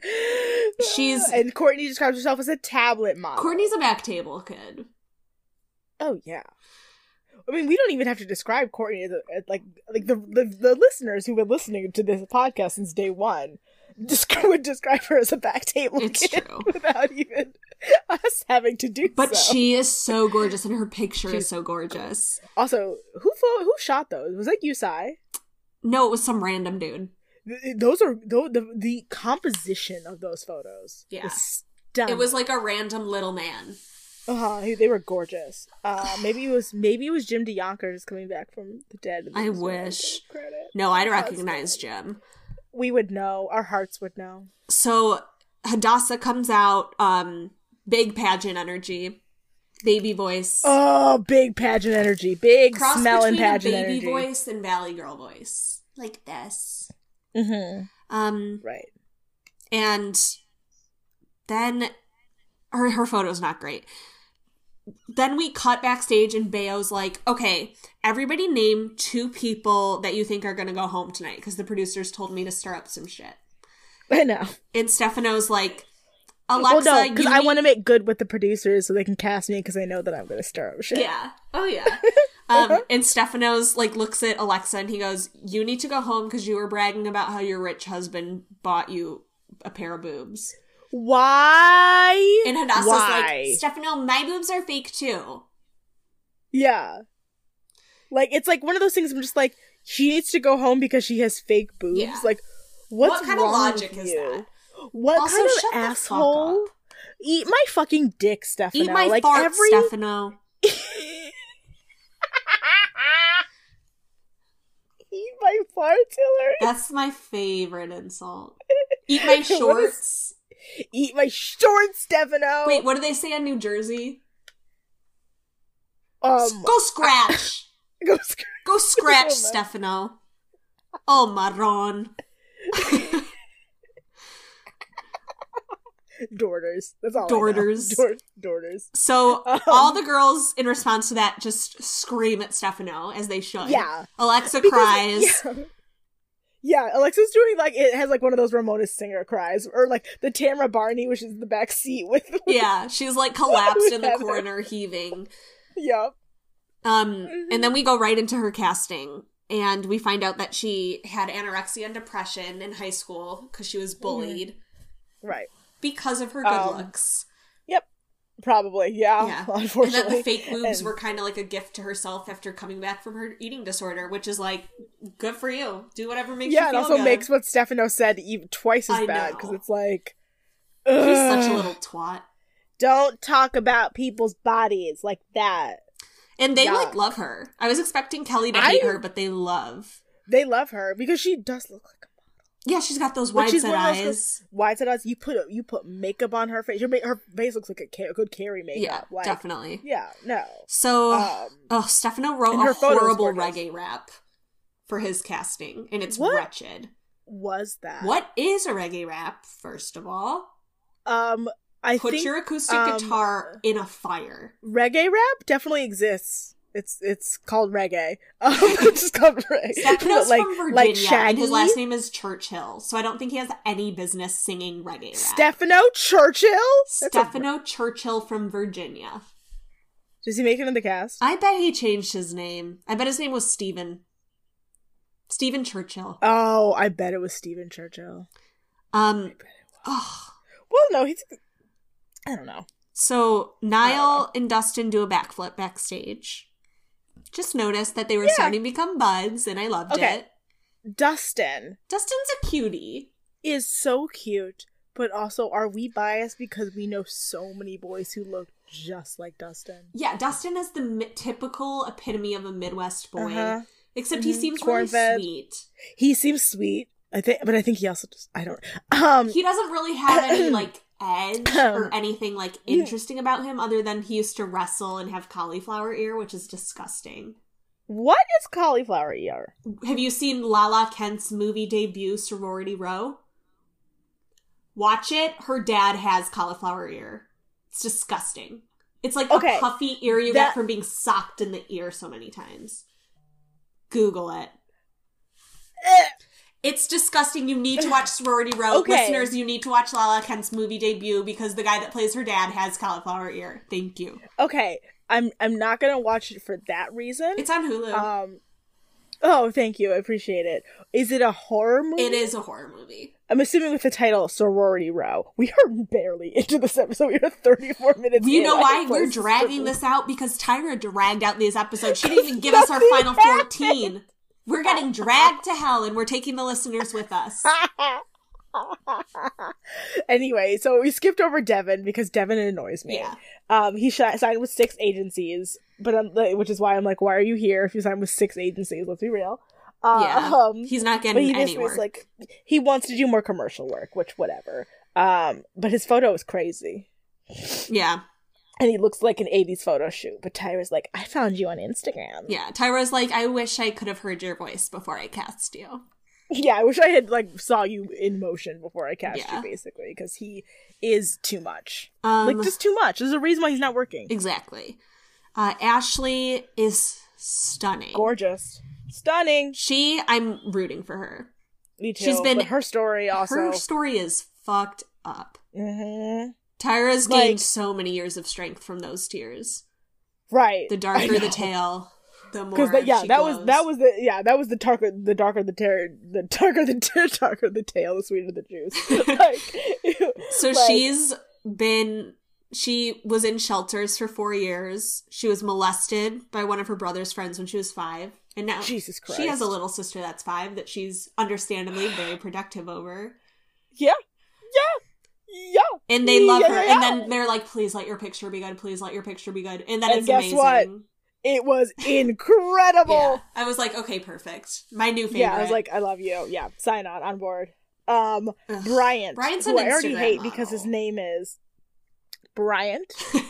She's- and Courtney describes herself as a tablet model. Courtney's a back table kid. Oh yeah. I mean, we don't even have to describe Courtney as, a, as like like the, the the listeners who've been listening to this podcast since day one would describe her as a back table It's kid true. without even us having to do But so. she is so gorgeous, and her picture She's- is so gorgeous. also who fo- who shot those? Was that Yu Tsai? No, it was some random dude. Th- Those are the the composition of those photos. Yeah. It was like a random little man. uh-huh, they were gorgeous. Uh, maybe it was maybe it was Jim DeYonker just coming back from the dead. I they just wanted to wish. No, I'd recognize. Jim. We would know. Our hearts would know. So Hadassah comes out, um, big pageant energy, baby voice, Oh, big pageant energy. Big cross smelling between pageant baby energy. voice and Valley Girl voice, like this. Mm-hmm. Um, Right. and then her her photo's not great. Then we cut backstage and Bayo's like, "Okay, everybody name two people that you think are going to go home tonight because the producers told me to stir up some shit." I know. And Stefano's like, "Alexa, well, no, because I need- want to make good with the producers so they can cast me because I know that I'm going to stir up shit. Yeah. Oh yeah. Um, and Stefano's like looks at Alexa and he goes, "You need to go home because you were bragging about how your rich husband bought you a pair of boobs." Why? And Hadassah's Why? like, "Stefano, my boobs are fake too." yeah. Like, it's like one of those things I'm just like, she needs to go home because she has fake boobs. Yeah. Like, what's what kind of logic with is you? that? What Also, kind of asshole? Eat my fucking dick, Stefano. Eat my like fart, every Stefano. Eat my fart, Hillary. That's my favorite insult. Eat my is- shorts. Eat my shorts, Stefano. Wait, what do they say in New Jersey? um, Go scratch. go sc- Go scratch, Oh. Stefano. Oh, marron. Daughters. That's all. Daughters. Daugh- Daughters. So Um, all the girls in response to that just scream at Stefano as they should. Yeah. Alexa Because- cries. Yeah. Yeah, Alexa's doing like it has like one of those Ramona Singer cries, or like the Tamra Barney, which is the back seat with. Yeah, she's like collapsed in the Heather. corner, heaving. Yep. Um, and then we go right into her casting, and we find out that she had anorexia and depression in high school because she was bullied Right. because of her good Um, looks. Yep. Probably. Yeah. Yeah, and that Unfortunately. the fake boobs And- were kind of like a gift to herself after coming back from her eating disorder, which is like good for you. Do whatever makes yeah, you feel good. Yeah, it also good. makes what Stefano said even twice as I bad because it's like. He's such a little twat. Don't talk about people's bodies like that. And they Yeah. like love her. I was expecting Kelly to I- hate her, but they love. They love her because she does look like a model. Yeah, she's got those wide set one of those eyes. wide set eyes. You put you put makeup on her face. Your her face looks like a, good carry Yeah, makeup. like, definitely. Yeah, no. So, Um, oh, Stefano wrote a horrible reggae rap for his casting, and it's What? wretched. was that What is a reggae rap? First of all, Um, I put think your acoustic um, guitar in a fire. reggae rap definitely exists. It's it's called reggae. Um, it's just called reggae. Stefano's like from Virginia, like and his last name is Churchill, so I don't think he has any business singing reggae rap. Stefano Churchill. That's a- Stefano Churchill from Virginia. Does he make it in the cast? I bet he changed his name. I bet his name was Stephen. Stephen Churchill. oh, I bet it was Stephen Churchill. Um. Oh. Well, no, he's. I don't know. So Nyle and Dustin do a backflip backstage. Just noticed that they were Yeah. starting to become buds, and I loved Okay. it. Dustin Dustin's a cutie. is so cute, but also, are we biased because we know so many boys who look just like Dustin? Yeah, Dustin is the mi- typical epitome of a Midwest boy, Uh-huh. except he Mhm. seems really sweet. He seems sweet. I think, but I think he also just. I don't. Um. He doesn't really have any like edge or anything like interesting about him, other than he used to wrestle and have cauliflower ear, which is disgusting. What is cauliflower ear? Have you seen Lala Kent's movie debut, Sorority Row? Watch it. Her dad has cauliflower ear. It's disgusting. It's like Okay, a puffy ear you that- get from being socked in the ear so many times. Google it. Eh. It's disgusting. You need to watch Sorority Row. Okay. Listeners, you need to watch Lala Kent's movie debut because the guy that plays her dad has cauliflower ear. Thank you. Okay, I'm I'm not gonna watch it for that reason. It's on Hulu. um. Oh, thank you. I appreciate it. Is it a horror movie? it is a horror movie. I'm assuming with the title Sorority Row. We are barely into this episode. We are 34 minutes. Do you in. know why we're dragging this out? Because Tyra dragged out these episodes. She didn't even give us our final 14. We're getting dragged to hell and we're taking the listeners with us. anyway, so we skipped over Devin because Devin annoys me. Yeah. Um, he sh- signed with six agencies, but I'm, which is why I'm like, why are you here if you signed with six agencies? Let's be real. Yeah. Um, He's not getting he any work. like, he wants to do more commercial work, which whatever. Um, but his photo is crazy, yeah. And he looks like an '80s photo shoot. But Tyra's like, I found you on Instagram. Yeah. Tyra's like, I wish I could have heard your voice before I cast you. Yeah, I wish I had like saw you in motion before I cast Yeah. you, basically, because he is too much. Um, like just too much. There's a reason why he's not working. exactly. Uh, Ashley is stunning. Gorgeous, stunning. She, I'm rooting for her. Me too. She's been- her story also. Her story is fucked up. hmm Tyra's Like- gained so many years of strength from those tears. Right. The darker the tale, the more. Because yeah, that was that was the yeah that was the darker the darker the tear the darker the tear darker the tail the sweeter the juice. like, So like, she's been she was in shelters for 4 years. She was molested by one of her brother's friends when she was 5. And now Jesus Christ. she has a little sister that's 5 that she's understandably very protective over. yeah yeah yeah. And they love Yeah, her. yeah, And then they're like please let your picture be good. Please let your picture be good. And then And it's guess amazing. what? It was incredible. Yeah. I was like okay, perfect. My new favorite. Yeah, I was like, I love you. Yeah, sign on on board. Um, Ugh. Bryant, Bryant's who I already Instagram hate because his name is Bryant.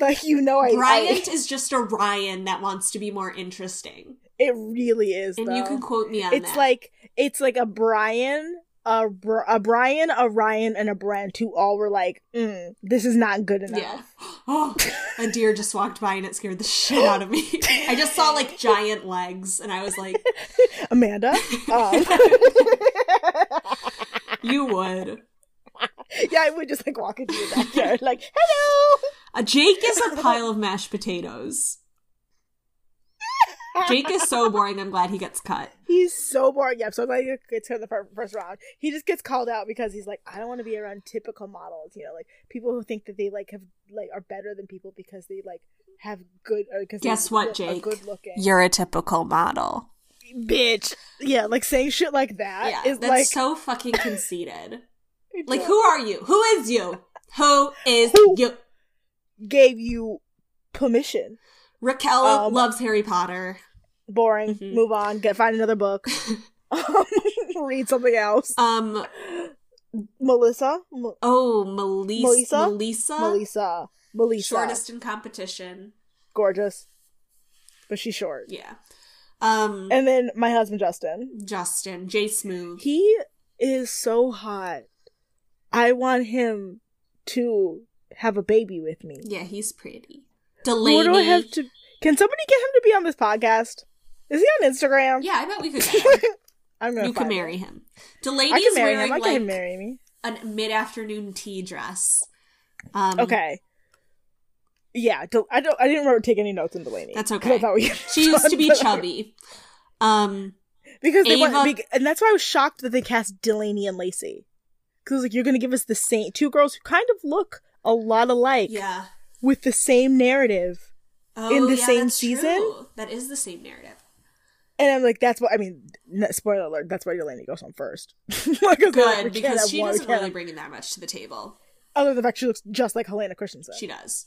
Like you know, I, Bryant I is just a Ryan that wants to be more interesting. it really is. And you can quote me on It's that. like it's like a Brian, a a Brian, a Ryan, and a Brent who all were like, mm, "This is not good enough." Yeah. Oh, a deer just walked by and it scared the shit out of me. I just saw like giant legs and I was like, Amanda. Um, you would. yeah, I would just like walk into your backyard, like, "Hello." A Jake is a pile of mashed potatoes. Jake is so boring. I'm glad he gets cut. He's so boring. Yeah, I'm so glad he gets cut in the first round. He just gets called out because he's like, I don't want to be around typical models. You know, like people who think that they like have like are better than people because they like have good. Or because Guess what, Jake? Good looking. You're a typical model. bitch. Yeah, like saying shit like that Yeah, is that's like so fucking conceited. Like, who are you? Who is you? Who is Who? you? gave you permission. Raquel Um, loves Harry Potter. Boring. Mhm. Move on. Get find another book. Read something else. Um. Melissa. M- Oh, Melissa. Melissa? Melissa. Melissa. Melissa. Shortest in competition. Gorgeous. But she's short. Yeah. Um. And then my husband Justin. Justin J Smooth. He is so hot. I want him to have a baby with me. Yeah, he's pretty. Delaney. do I have to? Can somebody get him to be on this podcast? Is he on Instagram? Yeah, I bet we could. I'm gonna. you can marry him. him. Delaney's I can marry wearing him. I like marry me. a mid-afternoon tea dress. Um, Okay. Yeah, Del- I don't. I didn't remember taking any notes on Delaney. That's okay. I thought we She used to be chubby. Um. because they Ava- bec- and that's why I was shocked that they cast Delaney and Lacey. Because like you're gonna give us the same two girls who kind of look a lot alike Yeah. With the same narrative, Oh, In the yeah, same season? true. That is the same narrative. and I'm like, that's what I mean. Spoiler alert: that's why Delaney goes on first. like, Good can't because she doesn't really bring in that much to the table. Other than the fact she looks just like Helena Christensen. She does.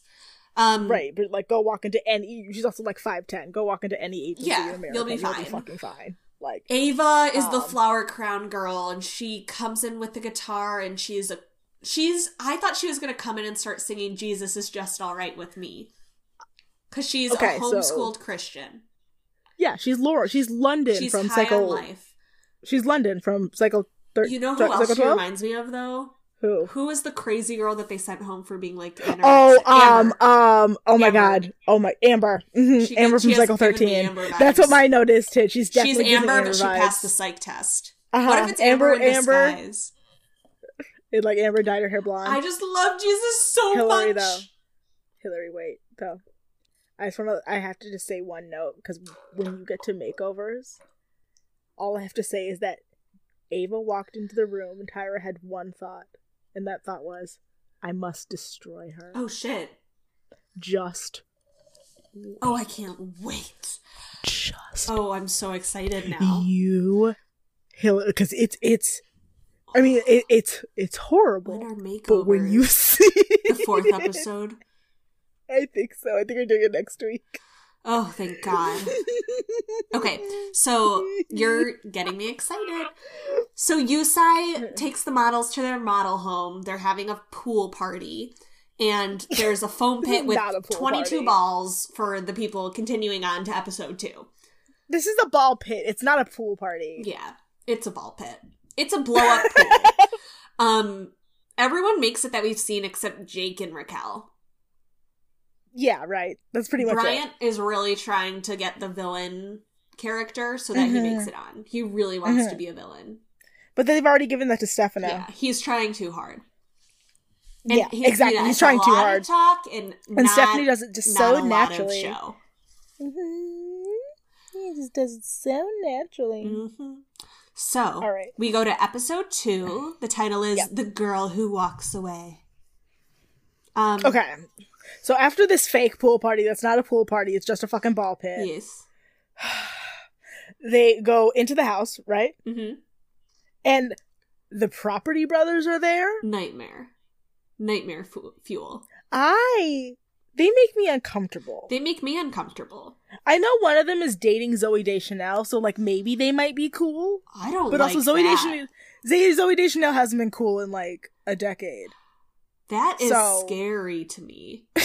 Um, Right, but like go walk into any. She's also like five ten. Go walk into any agency Yeah, in America. you'll be You'll be fine. fucking fine. Like Ava is the Um, flower crown girl, and she comes in with the guitar, and she's a she's. I thought she was gonna come in and start singing "Jesus is just all right with me." Because she's Okay, a so- homeschooled Christian. Yeah, she's Laura. She's London She's from Psycho. life. She's London from Psycho. Thir- You know who Psycho else she reminds me of, though? Who? Who is the crazy girl that they sent home for being like? Oh, um, Amber. um, oh my god, oh my Amber, hmm She- Amber from has Psycho given me thirteen. That's what my note is too. She's She's definitely giving Amber, but she passed the psych test. Uh-huh. What if it's Amber, Amber, in Amber. disguise? It, like Amber dyed her hair blonde. I just love Jesus so Hillary much. though. Hillary, wait though. I just want to. I have to just say one note because when you get to makeovers, all I have to say is that Ava walked into the room and Tyra had one thought, and that thought was, "I must destroy her." Oh shit. Just, Oh, I can't wait. just Oh, I'm so excited now. you, Hillary, because it's it's. I mean, it, it's it's horrible, are makeovers? but when you see the fourth episode. I think so. I think we're doing it next week. Oh, thank God. Okay, so you're getting me excited. So Yu Tsai takes the models to their model home. They're having a pool party. And there's a foam pit with not a pool 22 party. balls for the people continuing on to episode two. This is a ball pit. It's not a pool party. Yeah, it's a ball pit. It's a blow up pool. Um, everyone makes it that we've seen except Jake and Raquel. Yeah, right. That's pretty much Bryant is really trying to get the villain character so that he Mhm. makes it on. He really wants Mhm. to be a villain. But they've already given that to Stefano. Yeah, he's trying too hard. Yeah, he's- exactly. yeah, He's trying too hard. talk and, And not, Stephanie does it just so a lot of naturally. show. Mhm. He just does it so naturally. So, All right. we go to episode two. The title is Yeah. "The Girl Who Walks Away." Um, Okay. So after this fake pool party that's not a pool party, it's just a fucking ball pit. Yes. They go into the house, right? Mm-hmm. And the property brothers are there. Nightmare. Nightmare fu- fuel. I they make me uncomfortable. They make me uncomfortable. I know one of them is dating Zooey Deschanel, so like maybe they might be cool. I don't. Know. But like also Zoe. Deschanel Zoe, Zooey Deschanel hasn't been cool in like a decade. That is So- scary to me.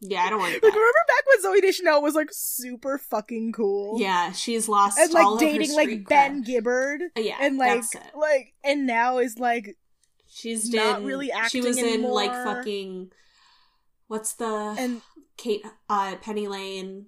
yeah, I don't want Like that. remember back when Zooey Deschanel was like super fucking cool? Yeah, she's lost And all like of her dating like Ben. Gibbard. Uh, yeah, And like that's it. like and now is like She's not done, really acting. She was in like fucking what's the and Kate uh Penny Lane?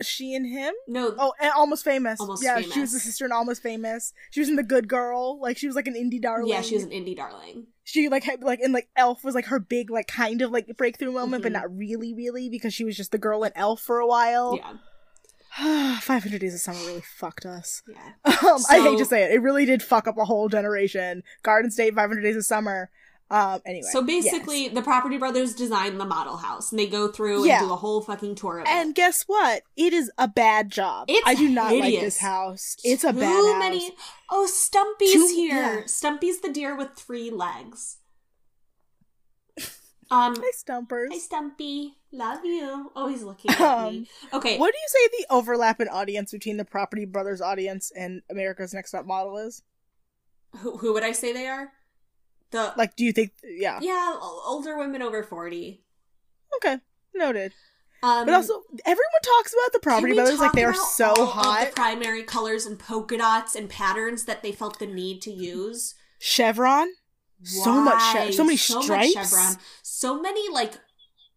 she and him? No, Oh, and Almost Famous. Almost yeah, she was Famous. the sister in Almost Famous. She was in The Good Girl. Like she was like an indie darling. yeah, she was an indie darling. she like had like and like Elf was like her big like kind of like breakthrough moment, but Mhm. not really, really because she was just the girl in Elf for a while. Yeah, Five Hundred Days of Summer really fucked us. yeah. Um, I hate to say it, it really did fuck up a whole generation. Garden State, Five Hundred Days of Summer. Um, anyway. So basically, yes. the Property Brothers design the model house, and they go through Yeah. and do a whole fucking tour of and it. And guess what? It is a bad job. It's I do not like this house. It's a Too bad house. Too many. Oh, Stumpy's Too- here. yeah. Stumpy's the deer with three legs. Um, Hi, Stumpers. hi Stumpy, love you. Oh, he's looking at Um, me. Okay, What do you say the overlap in audience between the Property Brothers audience and America's Next Top Model is? who who would I say they are? The Like, do you think? Yeah. yeah, older women over forty. Okay. Noted. Um, But also, everyone talks about the Property Brothers like they are so hot. the primary colors and polka dots and patterns that they felt the need to use. Chevron. So much. Why? Che- so many So much stripes. chevron. So many like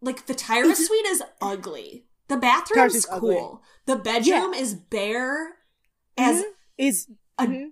like the Tyra suite is ugly. The Tyra bathroom's suite's ugly. cool. The bedroom is bare as Mhm. Is a mhm.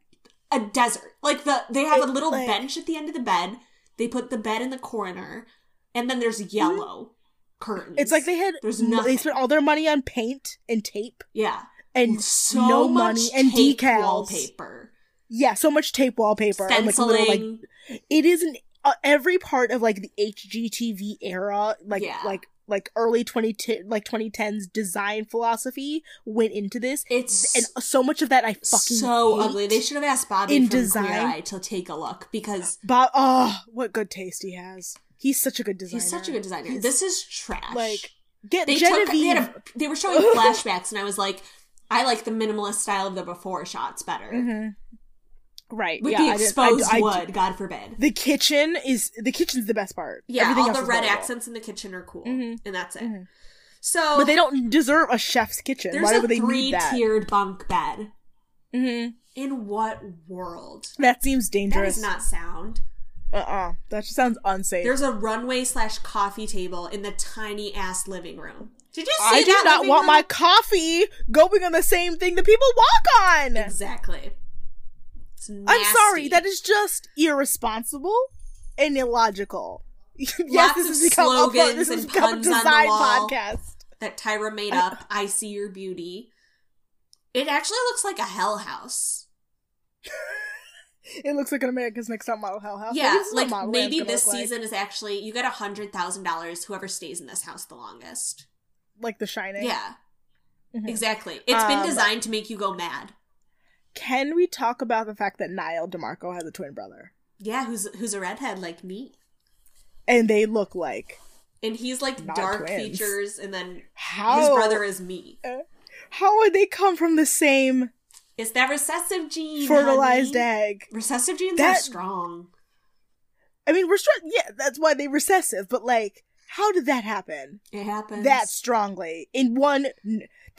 A desert. Like the they have a little like- bench at the end of the bed. They put the bed in the corner, and then there's yellow curtains. it's like they had. There's nothing. They spent all their money on paint and tape yeah, and so no much money and decals. wallpaper, Yeah, so much tape wallpaper and like stenciling. little like it is an uh, every part of like the HGTV era, like Yeah. like like early twenty like twenty tens design philosophy went into this, it's and so much of that I fucking so ugly. They should have asked Bobby in design. To take a look because But oh, what good taste he has! He's such a good designer. he's such a good designer. He's- this is trash. like get they Genevieve. took they, had a, they were showing flashbacks, and I was like, I like the minimalist style of the before shots better. Mhm. Right. with yeah, the I didn't- I- exposed I- wood, God forbid. The kitchen is the kitchen's the best part. Yeah, Everything all else the red horrible. accents in the kitchen are cool, Mhm. and that's it. Mhm. So, But they don't deserve a chef's kitchen. there's Why a would they need that? three-tiered bunk bed. hmm In what world? That seems dangerous. is not sound. Uh-uh. That just sounds unsafe. There's a runway slash coffee table in the tiny ass living room. Did you see that? I do not want room? my coffee going on the same thing that people walk on. exactly. I'm sorry, that is just irresponsible and illogical. yes, this has become a slogans this has and become a puns on the design wall. podcast. that Tyra made up. I see your beauty. It actually looks like a hell house. It looks like an America's Next Top Model Hell House. Yeah, Maybe like maybe this look like. season is actually you get a hundred thousand dollars whoever stays in this house the longest. like The Shining. Yeah, Mhm. exactly. It's been Um, designed to make you go mad. Can we talk about the fact that Nyle DiMarco has a twin brother, Yeah, who's who's a redhead like me, and they look like and he's like dark twins. features, and then how his brother is me. Uh, how would they come from the same It's that recessive gene. fertilized honey. egg? Recessive genes are strong. I mean, we're str- yeah, that's why they recessive. But like, how did that happen? It happens. that strongly in one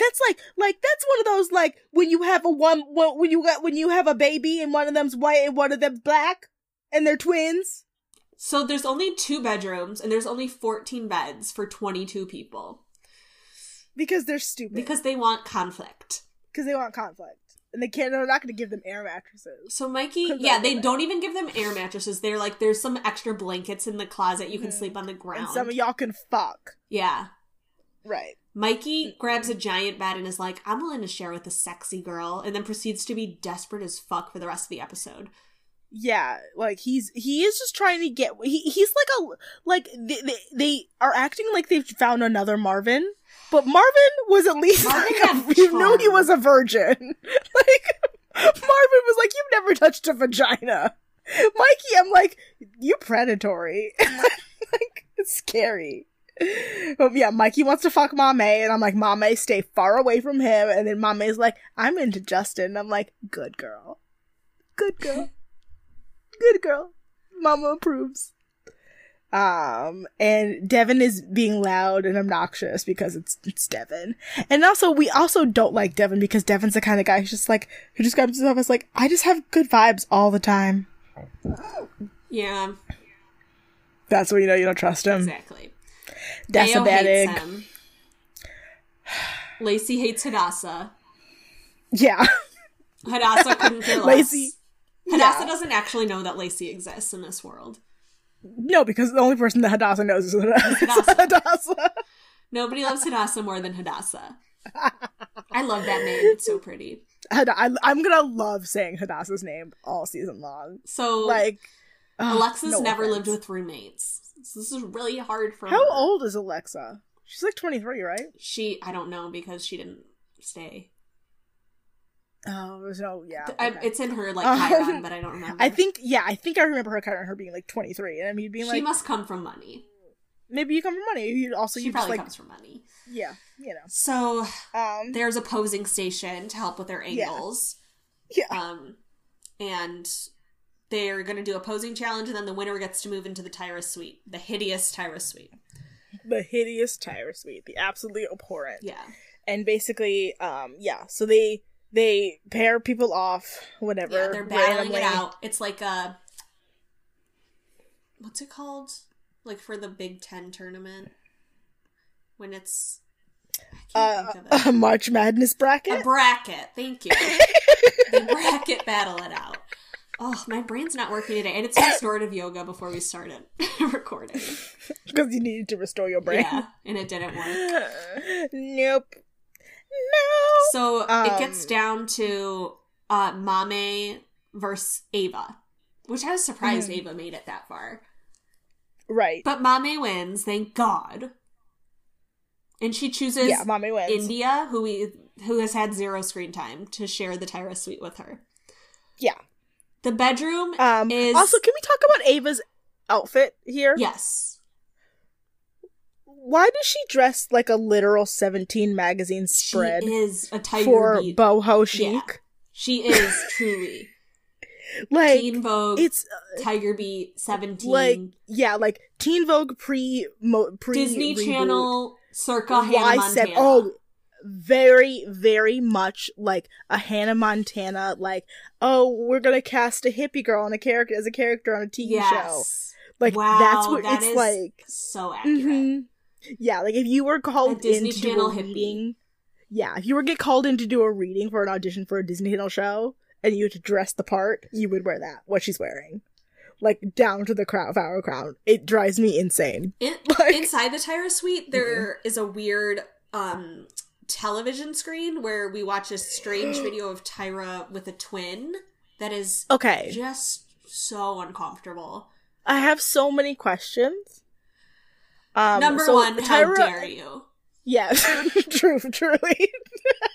that's like like that's one of those like when you have a one when when you got when you have a baby and one of them's white and one of them's black and they're twins So there's only two bedrooms and there's only 14 beds for 22 people because they're stupid because they want conflict. because they want conflict and they can't they're not going to give them air mattresses So Mikey, yeah, they don't even give them air mattresses. They're like there's some extra blankets in the closet you can mm-hmm. sleep on the ground. and some of y'all can fuck yeah. Right. Mikey grabs a giant bed and is like, "I'm willing to share with a sexy girl," and then proceeds to be desperate as fuck for the rest of the episode. yeah like he's he is just trying to get he, he's like a like they, they, they are acting like they've found another marvin but marvin was at least Marvin like a, you knew he was a virgin. Like marvin was like you've never touched a vagina. Mikey i'm like you predatory. Like it's scary but yeah, Mikey wants to fuck Mame, and I'm like, Mame, stay far away from him. And then Mame's like, I'm into Justin. And I'm like, good girl. Good girl. Good girl. Mama approves. Um, and Devin is being loud and obnoxious because it's it's Devin. And also we also don't like Devin because Devin's the kind of guy who's just like who describes himself as like, I just have good vibes all the time. Yeah, That's when you know you don't trust him. exactly. That's a bad hates egg. him. Lacey hates Hadassah. Yeah. Hadassah couldn't care less. Lacey. Hadassah yeah. doesn't actually know that Lacey exists in this world. No, because the only person that Hadassah knows is Hadassah. Hadassah. Nobody loves Hadassah more than Hadassah. I love that name. It's so pretty. Had- I, I'm gonna love saying Hadassah's name all season long. So, Like, ugh, Alexa's no never offense. lived with roommates. So this is really hard for How her. old is Alexa? She's like 23, right? She, I don't know because she didn't stay. Oh, there's no, yeah. I, it's in her like Um, but I don't remember. I think, yeah, I think I remember her of her being like 23, and I mean, being she like, must come from money. maybe you come from money. You also she you just probably like, comes from money. yeah, you know. So Um, there's a posing station to help with their Yeah. angles. yeah, Um, and they're going to do a posing challenge, and then the winner gets to move into the Tyra suite, the hideous Tyra suite. the hideous Tyra suite, the absolutely abhorrent. Yeah. And basically, um, yeah, so they they pair people off, whatever. Yeah, they're battling randomly. it out. It's like a what's it called? Like for the Big Ten tournament when it's Uh, of a. March Madness bracket. A bracket. bracket. Thank you. they bracket battle it out. Oh, my brain's not working today, and it's restorative yoga before we started recording. because you needed to restore your brain. Yeah, and it didn't work. nope. No. So it gets Um, down to uh Mame versus Ava, which I was surprised Mhm. Ava made it that far. right. But Mame wins, thank God. And she chooses yeah, mommy wins. India, who we who has had zero screen time, to share the Tyra suite with her. yeah. The bedroom Um. is Also, can we talk about Ava's outfit here? yes. Why does she dress like a literal Seventeen magazine spread She is a tiger for beat. boho Yeah. chic? She is truly. like Teen Vogue, it's uh, Tiger Beat, Seventeen, like yeah, like Teen Vogue pre mo, pre Disney reboot. Channel, circa Hannah Y7 Montana. oh very very much like a Hannah Montana like oh we're gonna cast a hippie girl on a character as a character on a TV show. Like wow, that's what that it's is like. So accurate. Mhm. yeah like if you were called in to do Channel a hippie. reading yeah if you were get called in to do a reading for an audition for a Disney Channel show and you had to dress the part you would wear that what she's wearing. Like down to the crown flower crown. It drives me insane. In, Like- inside the Tyra suite, there is a weird um television screen where we watch a strange video of Tyra with a twin that is okay just so uncomfortable. I have so many questions. Um, Number so one, how Tyra- dare you? Yes, true, truly.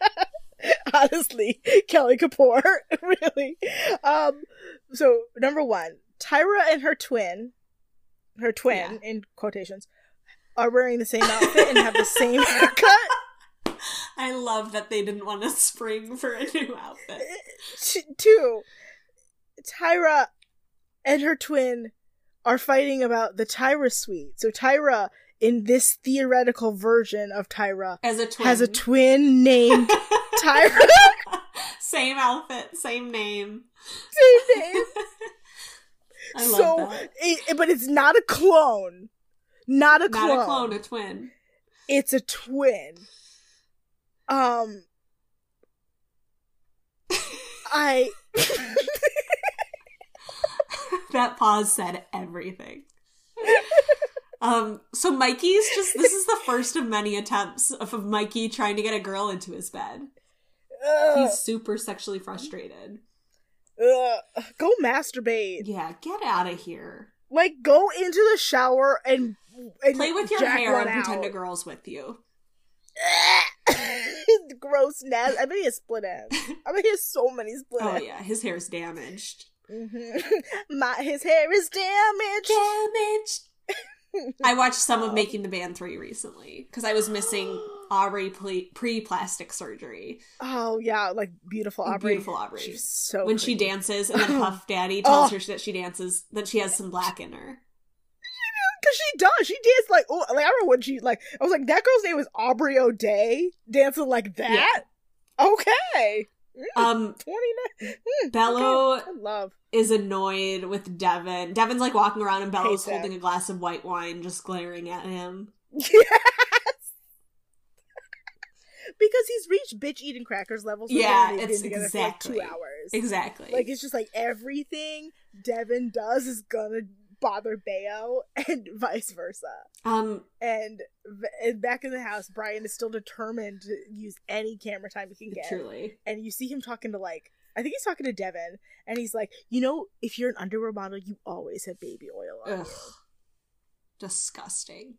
Honestly, Kelly Kapoor, really. Um, so number one, Tyra and her twin, her twin in quotations, are wearing the same outfit and have the same haircut. I love that they didn't want to spring for a new outfit. Two, Tyra and her twin are fighting about the Tyra suite. So Tyra, in this theoretical version of Tyra, As a twin. has a twin named Tyra. same outfit, same name. Same name. I love so, that. it, but it's not a clone. Not a clone. Not a clone, a twin. It's a twin. Um, I. that pause said everything. Um, so Mikey's just this is the first of many attempts of Mikey trying to get a girl into his bed. Ugh, He's super sexually frustrated. ugh. go masturbate. Yeah, get out of here. Like, go into the shower and, and Play with your hair and pretend a girl's with you. Gross nasty. I bet he has split ends. I bet he has so many split Oh ends. yeah, his hair is damaged. Mhm. My his hair is damaged. Damaged. I watched some of Making the Band 3 recently because I was missing Aubrey pre plastic surgery. Oh yeah, like beautiful Aubrey. Beautiful Aubrey. She's so when she dances and then Puff Daddy tells Oh. her that she dances that she has some black in her. Cause she does. She danced like oh, like I remember when she like I was like that girl's name was Aubrey O'Day dancing like that. Okay, Um twenty nine. Bello I love. is annoyed with Devin. Devin's like walking around and Bello's holding a glass of white wine just glaring at him. Yes. because he's reached bitch eating crackers levels. Yeah, it's exactly- like two hours. Exactly. Like it's just like everything Devin does is gonna bother Bayo, and vice versa. um And, and back in the house, Brian is still determined to use any camera time he can get. truly. And you see him talking to like, I think he's talking to Devin, and he's like, you know, if you're an underwear model, you always have baby oil on Ugh. Disgusting.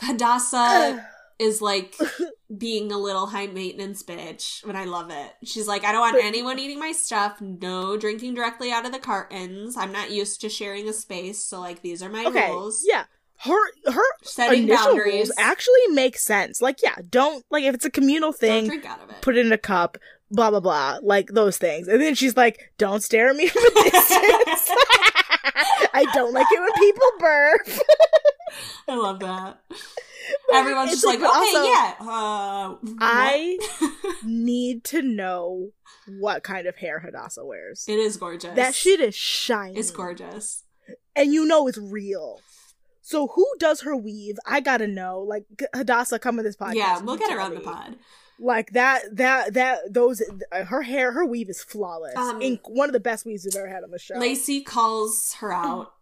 Hadassah you. is like being a little high maintenance bitch, but I love it. She's like, I don't want anyone eating my stuff. No drinking directly out of the cartons. I'm not used to sharing a space, so like these are my okay, rules. yeah. Her her Setting initial boundaries. rules actually make sense. Like, yeah, don't like if it's a communal thing, drink out of it. put it in a cup, blah blah blah, like those things. And then she's like, "Don't stare at me from a distance." I don't like it when people burp. I love that. Everyone's just like, but okay, also, yeah. Uh. I need to know what kind of hair Hadassah wears. it is gorgeous. That shit is shiny. It's gorgeous. and you know it's real. So who does her weave? I gotta know. Like Hadassah, come with this podcast. yeah, we'll get her on the pod. Like that, that, that. Those uh, her hair, her weave is flawless. Um, In one of the best weaves we've ever had on the show. Lacey calls her out.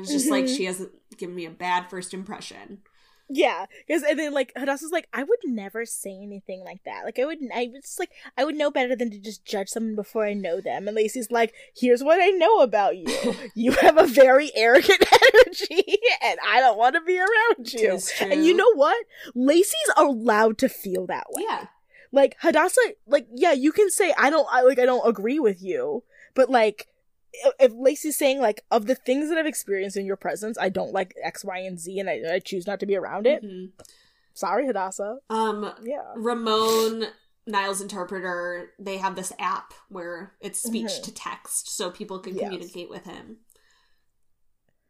It's just like Mhm. she hasn't given me a bad first impression. Yeah, because and then like Hadassah's like, I would never say anything like that. Like I would, I was just like, I would know better than to just judge someone before I know them. And Lacey's like, here's what I know about you. you have a very arrogant energy, and I don't want to be around you. And you know what? Lacey's allowed to feel that way. Yeah. Like Hadassah, like yeah, you can say I don't, I like I don't agree with you, but like. If Lacey's saying like of the things that I've experienced in your presence, I don't like X, Y, and Z, and I, I choose not to be around it. Mhm. Sorry, Hadassah. Um, Yeah. Ramon Nyle's interpreter, they have this app where it's speech Mhm. to text so people can Yes. communicate with him.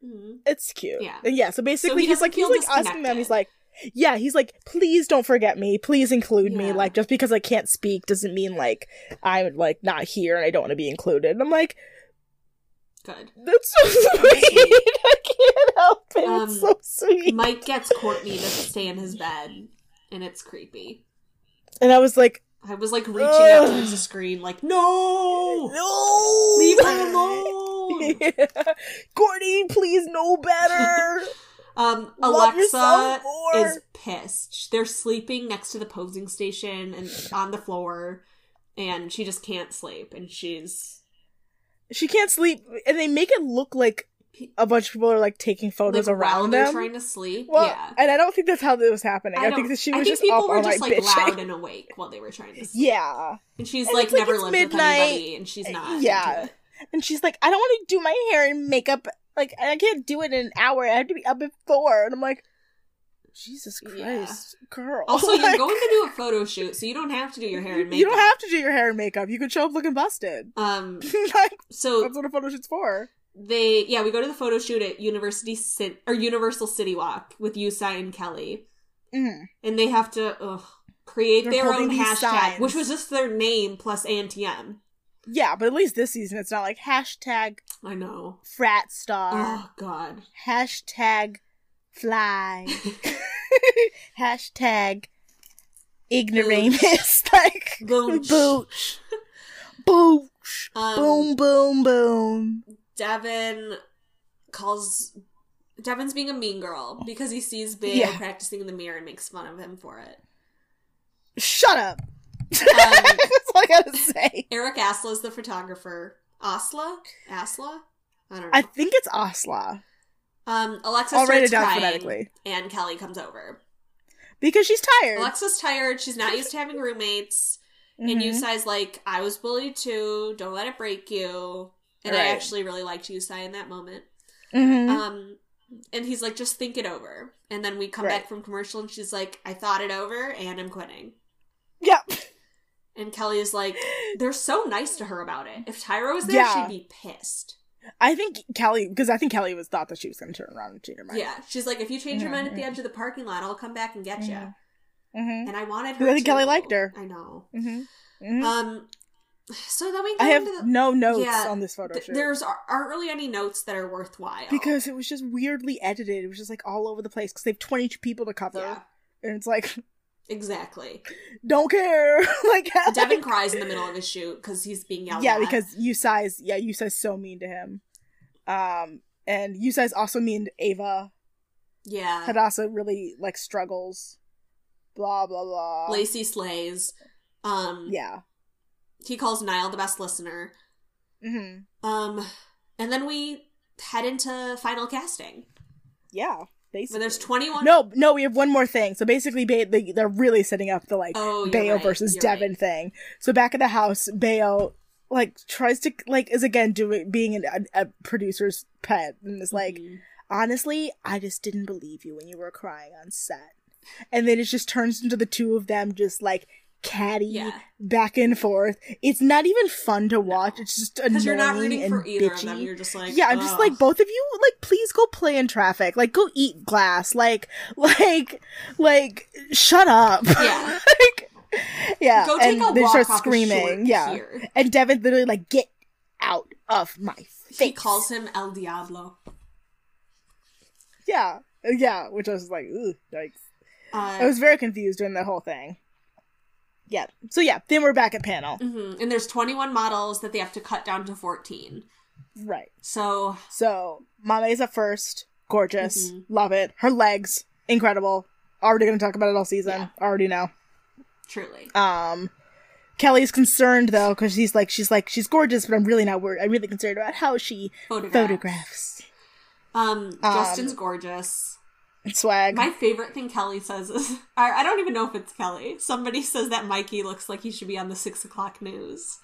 Mhm. It's cute. Yeah. Yeah. So basically, he he's like he's like asking them. He's like, yeah. He's like, please don't forget me. Please include me. Like just because I can't speak doesn't mean like I'm like not here and I don't want to be included. And I'm like, Good. that's so sweet. I can't help it. Um, it's so sweet. Mike gets Courtney to stay in his bed, and it's creepy. and I was like, I was like reaching out Ugh. towards the screen, like, no! no, Leave her alone! Yeah. Courtney, please know better. Um, Alexa is pissed. They're sleeping next to the posing station and on the floor, and she just can't sleep. And she's she can't sleep, and they make it look like a bunch of people are like taking photos like while around they're them. trying to sleep. well, yeah, and I don't think that's how this was happening. I, don't- think that she I was think just people up were just like bitching. loud and awake while they were trying to sleep. Yeah, and she's And like like never lived midnight. with anybody, and she's not. Yeah. and she's like, I don't want to do my hair and makeup. Like, I can't do it in an hour. I have to be up at four. And I'm like, Jesus Yeah. Christ, girl. Also, you're going to do a photo shoot, so you don't have to do your hair and makeup. You don't have to do your hair and makeup. You can show up looking busted. Um. like, So that's what a photo shoot's for. they yeah we go to the photo shoot at University City or Universal City Walk with Yu Tsai and Kelly, Mm. and they have to ugh, create They're their own hashtag, signs. which was just their name plus ANTM. Yeah, but at least this season it's not like hashtag I know. frat star, Oh God. hashtag fly, hashtag ignoramus. like, Booch. booch. Booch. Um, boom, boom, boom. Devin calls. Devin's being a mean girl because he sees Bayo Yeah. practicing in the mirror and makes fun of him for it. Shut up. Um, That's all I gotta say. Eric Asla is the photographer. Asla? Asla? I don't know. I think it's Asla. Um, Alexa I'll starts write it down crying, and Kelly comes over. Because she's tired. Alexa's tired. She's not used to having roommates. And Mhm. Yu Tsai's like, I was bullied too. Don't let it break you. And I actually really liked Yusai in that moment. Mhm. Um, and he's like, just think it over. And then we come Right. back from commercial, and she's like, I thought it over, and I'm quitting. Yep. And Kelly is like, they're so nice to her about it. If Tyra was there, Yeah. she'd be pissed. I think Kelly, because I think Kelly was thought that she was going to turn around and change her mind. Yeah, she's like, if you change your mind at the Mhm. edge of the parking lot, I'll come back and get you. Mm-hmm. And I wanted I her. think Kelly liked her. I know. Mm-hmm. hmm Um, so then we. I have the- no notes Yeah, on this photo th- shoot. there's aren't really any notes that are worthwhile because it was just weirdly edited. It was just like all over the place because they have 20 people to cover. yeah, And it's like, exactly. don't care. like, Devin cries in the middle of his shoot because he's being yelled Yeah, at. Yeah, because Yu Tsai's, yeah, Yu Tsai's so mean to him. Um, and Yu Tsai's also mean to Ava. yeah, Hadassah really, like, struggles. Blah, blah, blah. Lacey slays. Um, Yeah. he calls Nyle the best listener. hmm Um, and then we head into final casting. Yeah. Basically. Where there's 21. No, no, we have one more thing. So basically, ba- they, they're really setting up the like Oh, Bayo right, versus you're Devin right. thing. So back at the house, Bayo like tries to like is again doing being an, a, a producer's pet and is like, Mhm. honestly, I just didn't believe you when you were crying on set. And then it just turns into the two of them just like catty Yeah. back and forth. It's not even fun to watch. It's just annoying you're not rooting and for either bitchy. of them. You're just like, Yeah, I'm just like both of you. Like, please go play in traffic. Like, go eat glass. Like, like, like, shut up. Yeah. like, yeah. Go take and a they walk start screaming. Yeah. pier. And Devin literally like, get out of my face. He calls him El Diablo. Yeah, yeah. Which I was like, ooh, like, Uh, I was very confused during the whole thing. Yeah. So yeah, then we're back at panel. mhm. And there's 21 models that they have to cut down to 14. Right. So So Mame's up first. Gorgeous. Mhm. Love it. Her legs, incredible. Already gonna talk about it all season. Yeah. Already know. truly, Um, Kelly's concerned though because she's like she's like she's gorgeous, but I'm really not worried. I'm really concerned about how she photograph. photographs. Um, Justin's gorgeous. Swag. My favorite thing Kelly says is, I, don't even know if it's Kelly. Somebody says that Mikey looks like he should be on the six o'clock news.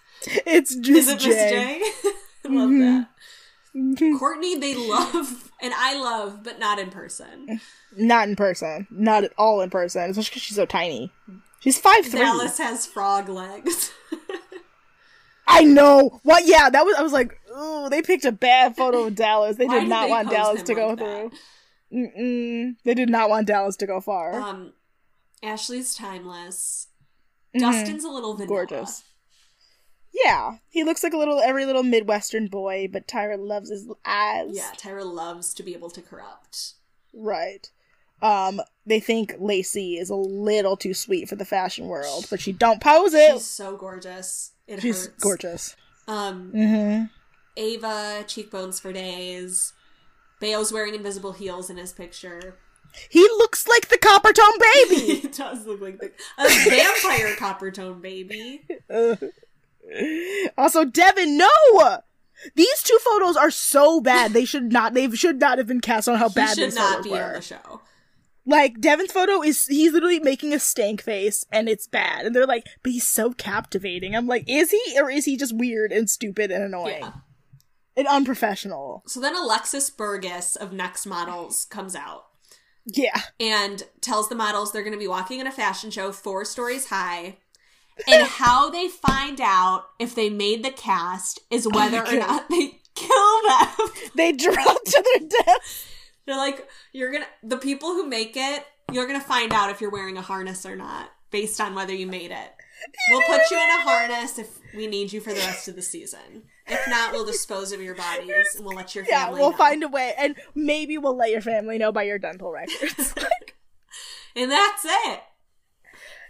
it's Is just it Miss Jay. J? I love Mhm. that. Courtney, they love, and I love, but not in person. Not in person. Not at all in person. Especially because she's so tiny. She's five three. Dallas has frog legs. I know. What? Yeah, that was. I was like, ooh, they picked a bad photo of Dallas. They did not want Dallas to go like through. Mm-mm. They did not want Dallas to go far. um, Ashley's timeless. Mhm. Dustin's a little vanilla. Gorgeous. Yeah, he looks like a little every little Midwestern boy, but Tyra loves his eyes. Yeah, Tyra loves to be able to corrupt. Right. Um, they think Lacey is a little too sweet for the fashion world, but she don't pose it. She's so gorgeous. It She's hurts. gorgeous. Um, Mm-hmm. Ava, cheekbones for days. Bao's wearing invisible heels in his picture. He looks like the Coppertone baby. he does look like the, a vampire Coppertone baby. also, Devin, no. These two photos are so bad. They should not. They should not have been cast on how He bad should these not photos be were. on the show. Like Devin's photo is he's literally making a stank face and it's bad. And they're like, but he's so captivating. I'm like, is he or is he just weird and stupid and annoying Yeah. And unprofessional? So then Alexis Borges of Next Models comes out Yeah. and tells the models they're going to be walking in a fashion show four stories high. And how they find out if they made the cast is whether or not they kill them. They drop to their death. They're like, you're gonna, the people who make it, you're gonna find out if you're wearing a harness or not based on whether you made it. We'll put you in a harness if we need you for the rest of the season. If not, we'll dispose of your bodies and we'll let your Yeah, family we'll know. find a way, and maybe we'll let your family know by your dental records. and that's it.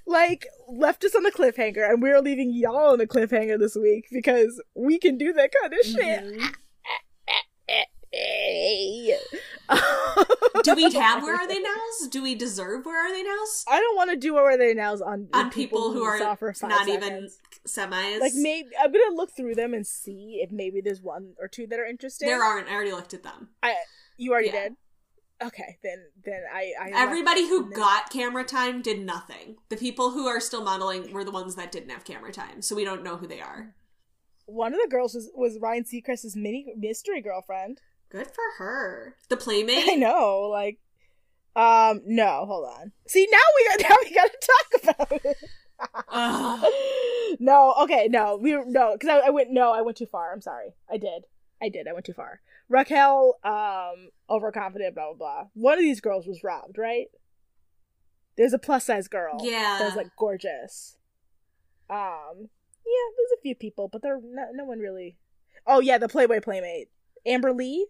like left us on a cliffhanger, and we're leaving y'all on a cliffhanger this week because we can do that kind of Mm-hmm. Do we have where are they nows? Do we deserve where are they nows? I don't want to do where are they nows on On people who are not even semis. like maybe I'm gonna look through them and see if maybe there's one or two that are interesting. there aren't. I already looked at them. I you already Yeah. did. Okay, then then I I Everybody who got camera time did nothing. The people who are still modeling were the ones that didn't have camera time, so we don't know who they are. one of the girls was was Ryan Seacrest's mini mystery girlfriend. Good for her. The playmate. I know, like, um, no, hold on. See, now we got now we got to talk about it. No, okay, no, we no, because I, I went no, I went too far. I'm sorry, I did, I did, I went too far. Raquel, um, overconfident, blah blah blah. One of these girls was robbed, right? There's a plus size girl, Yeah. that was like gorgeous. Um, yeah, there's a few people, but they're no, no one really. Oh yeah, the Playboy playmate, Amber Lee.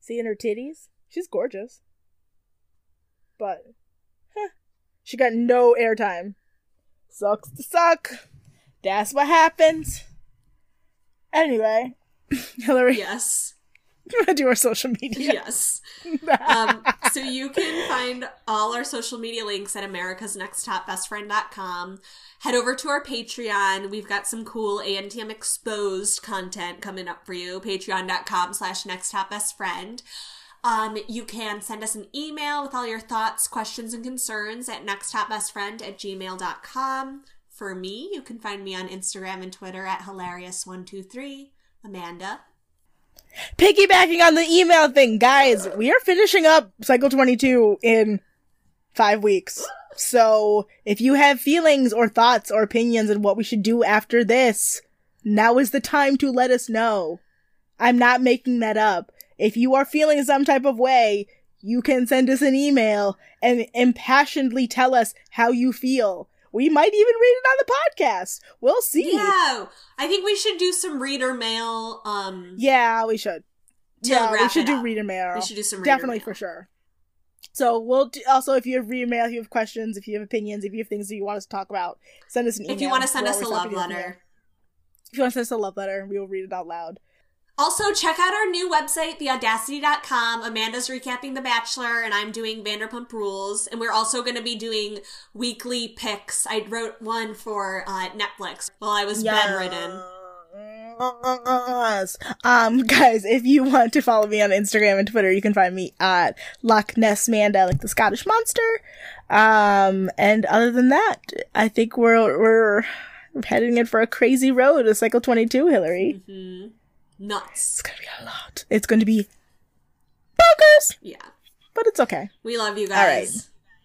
Seeing her titties, she's gorgeous, but huh, she got no airtime. Sucks to suck. That's what happens. Anyway, Hillary, yes. you want to do our social media? Yes. Um, so you can find all our social media links at americasnexttopbestfriend.com. Head over to our Patreon. We've got some cool ANTM exposed content coming up for you. Patreon.com slash Next Top nexttopbestfriend. Um, you can send us an email with all your thoughts, questions, and concerns at nexttopbestfriend at gmail.com. For me, you can find me on Instagram and Twitter at hilarious123. Amanda. Piggybacking on the email thing, guys, we are finishing up Cycle 22 in five weeks. So if you have feelings or thoughts or opinions on what we should do after this, now is the time to let us know. I'm not making that up. If you are feeling some type of way, you can send us an email and impassionedly tell us how you feel. We might even read it on the podcast. We'll see. Yeah, I think we should do some reader mail. Um, Yeah, we should. Yeah, we should do up. reader mail. we should do some reader Definitely mail. for sure. So we'll do, also if you have reader mail, if you have questions, if you have opinions, if you have things that you want us to talk about, send us an email. If you want to send us a love letter. If you want to send us a love letter, we will read it out loud. Also, check out our new website, theaudacity.com. Amanda's recapping The Bachelor, and I'm doing Vanderpump Rules. And we're also going to be doing weekly picks. I wrote one for uh, Netflix while I was bedridden. Yes. Um, guys, if you want to follow me on Instagram and Twitter, you can find me at Loch Ness Manda, like the Scottish monster. Um, and other than that, I think we're we're heading in for a crazy road to Cycle Twenty Two, Hillary. Nuts. It's gonna be a lot. It's going to be bonkers, Yeah. but it's okay. We love you guys. All right.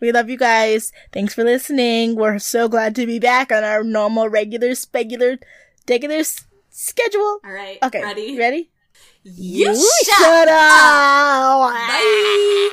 We love you guys. Thanks for listening. We're so glad to be back on our normal, regular, spegular, regular s- schedule. All right. Okay. Ready? Ready? You, You shut shut up. up. Bye.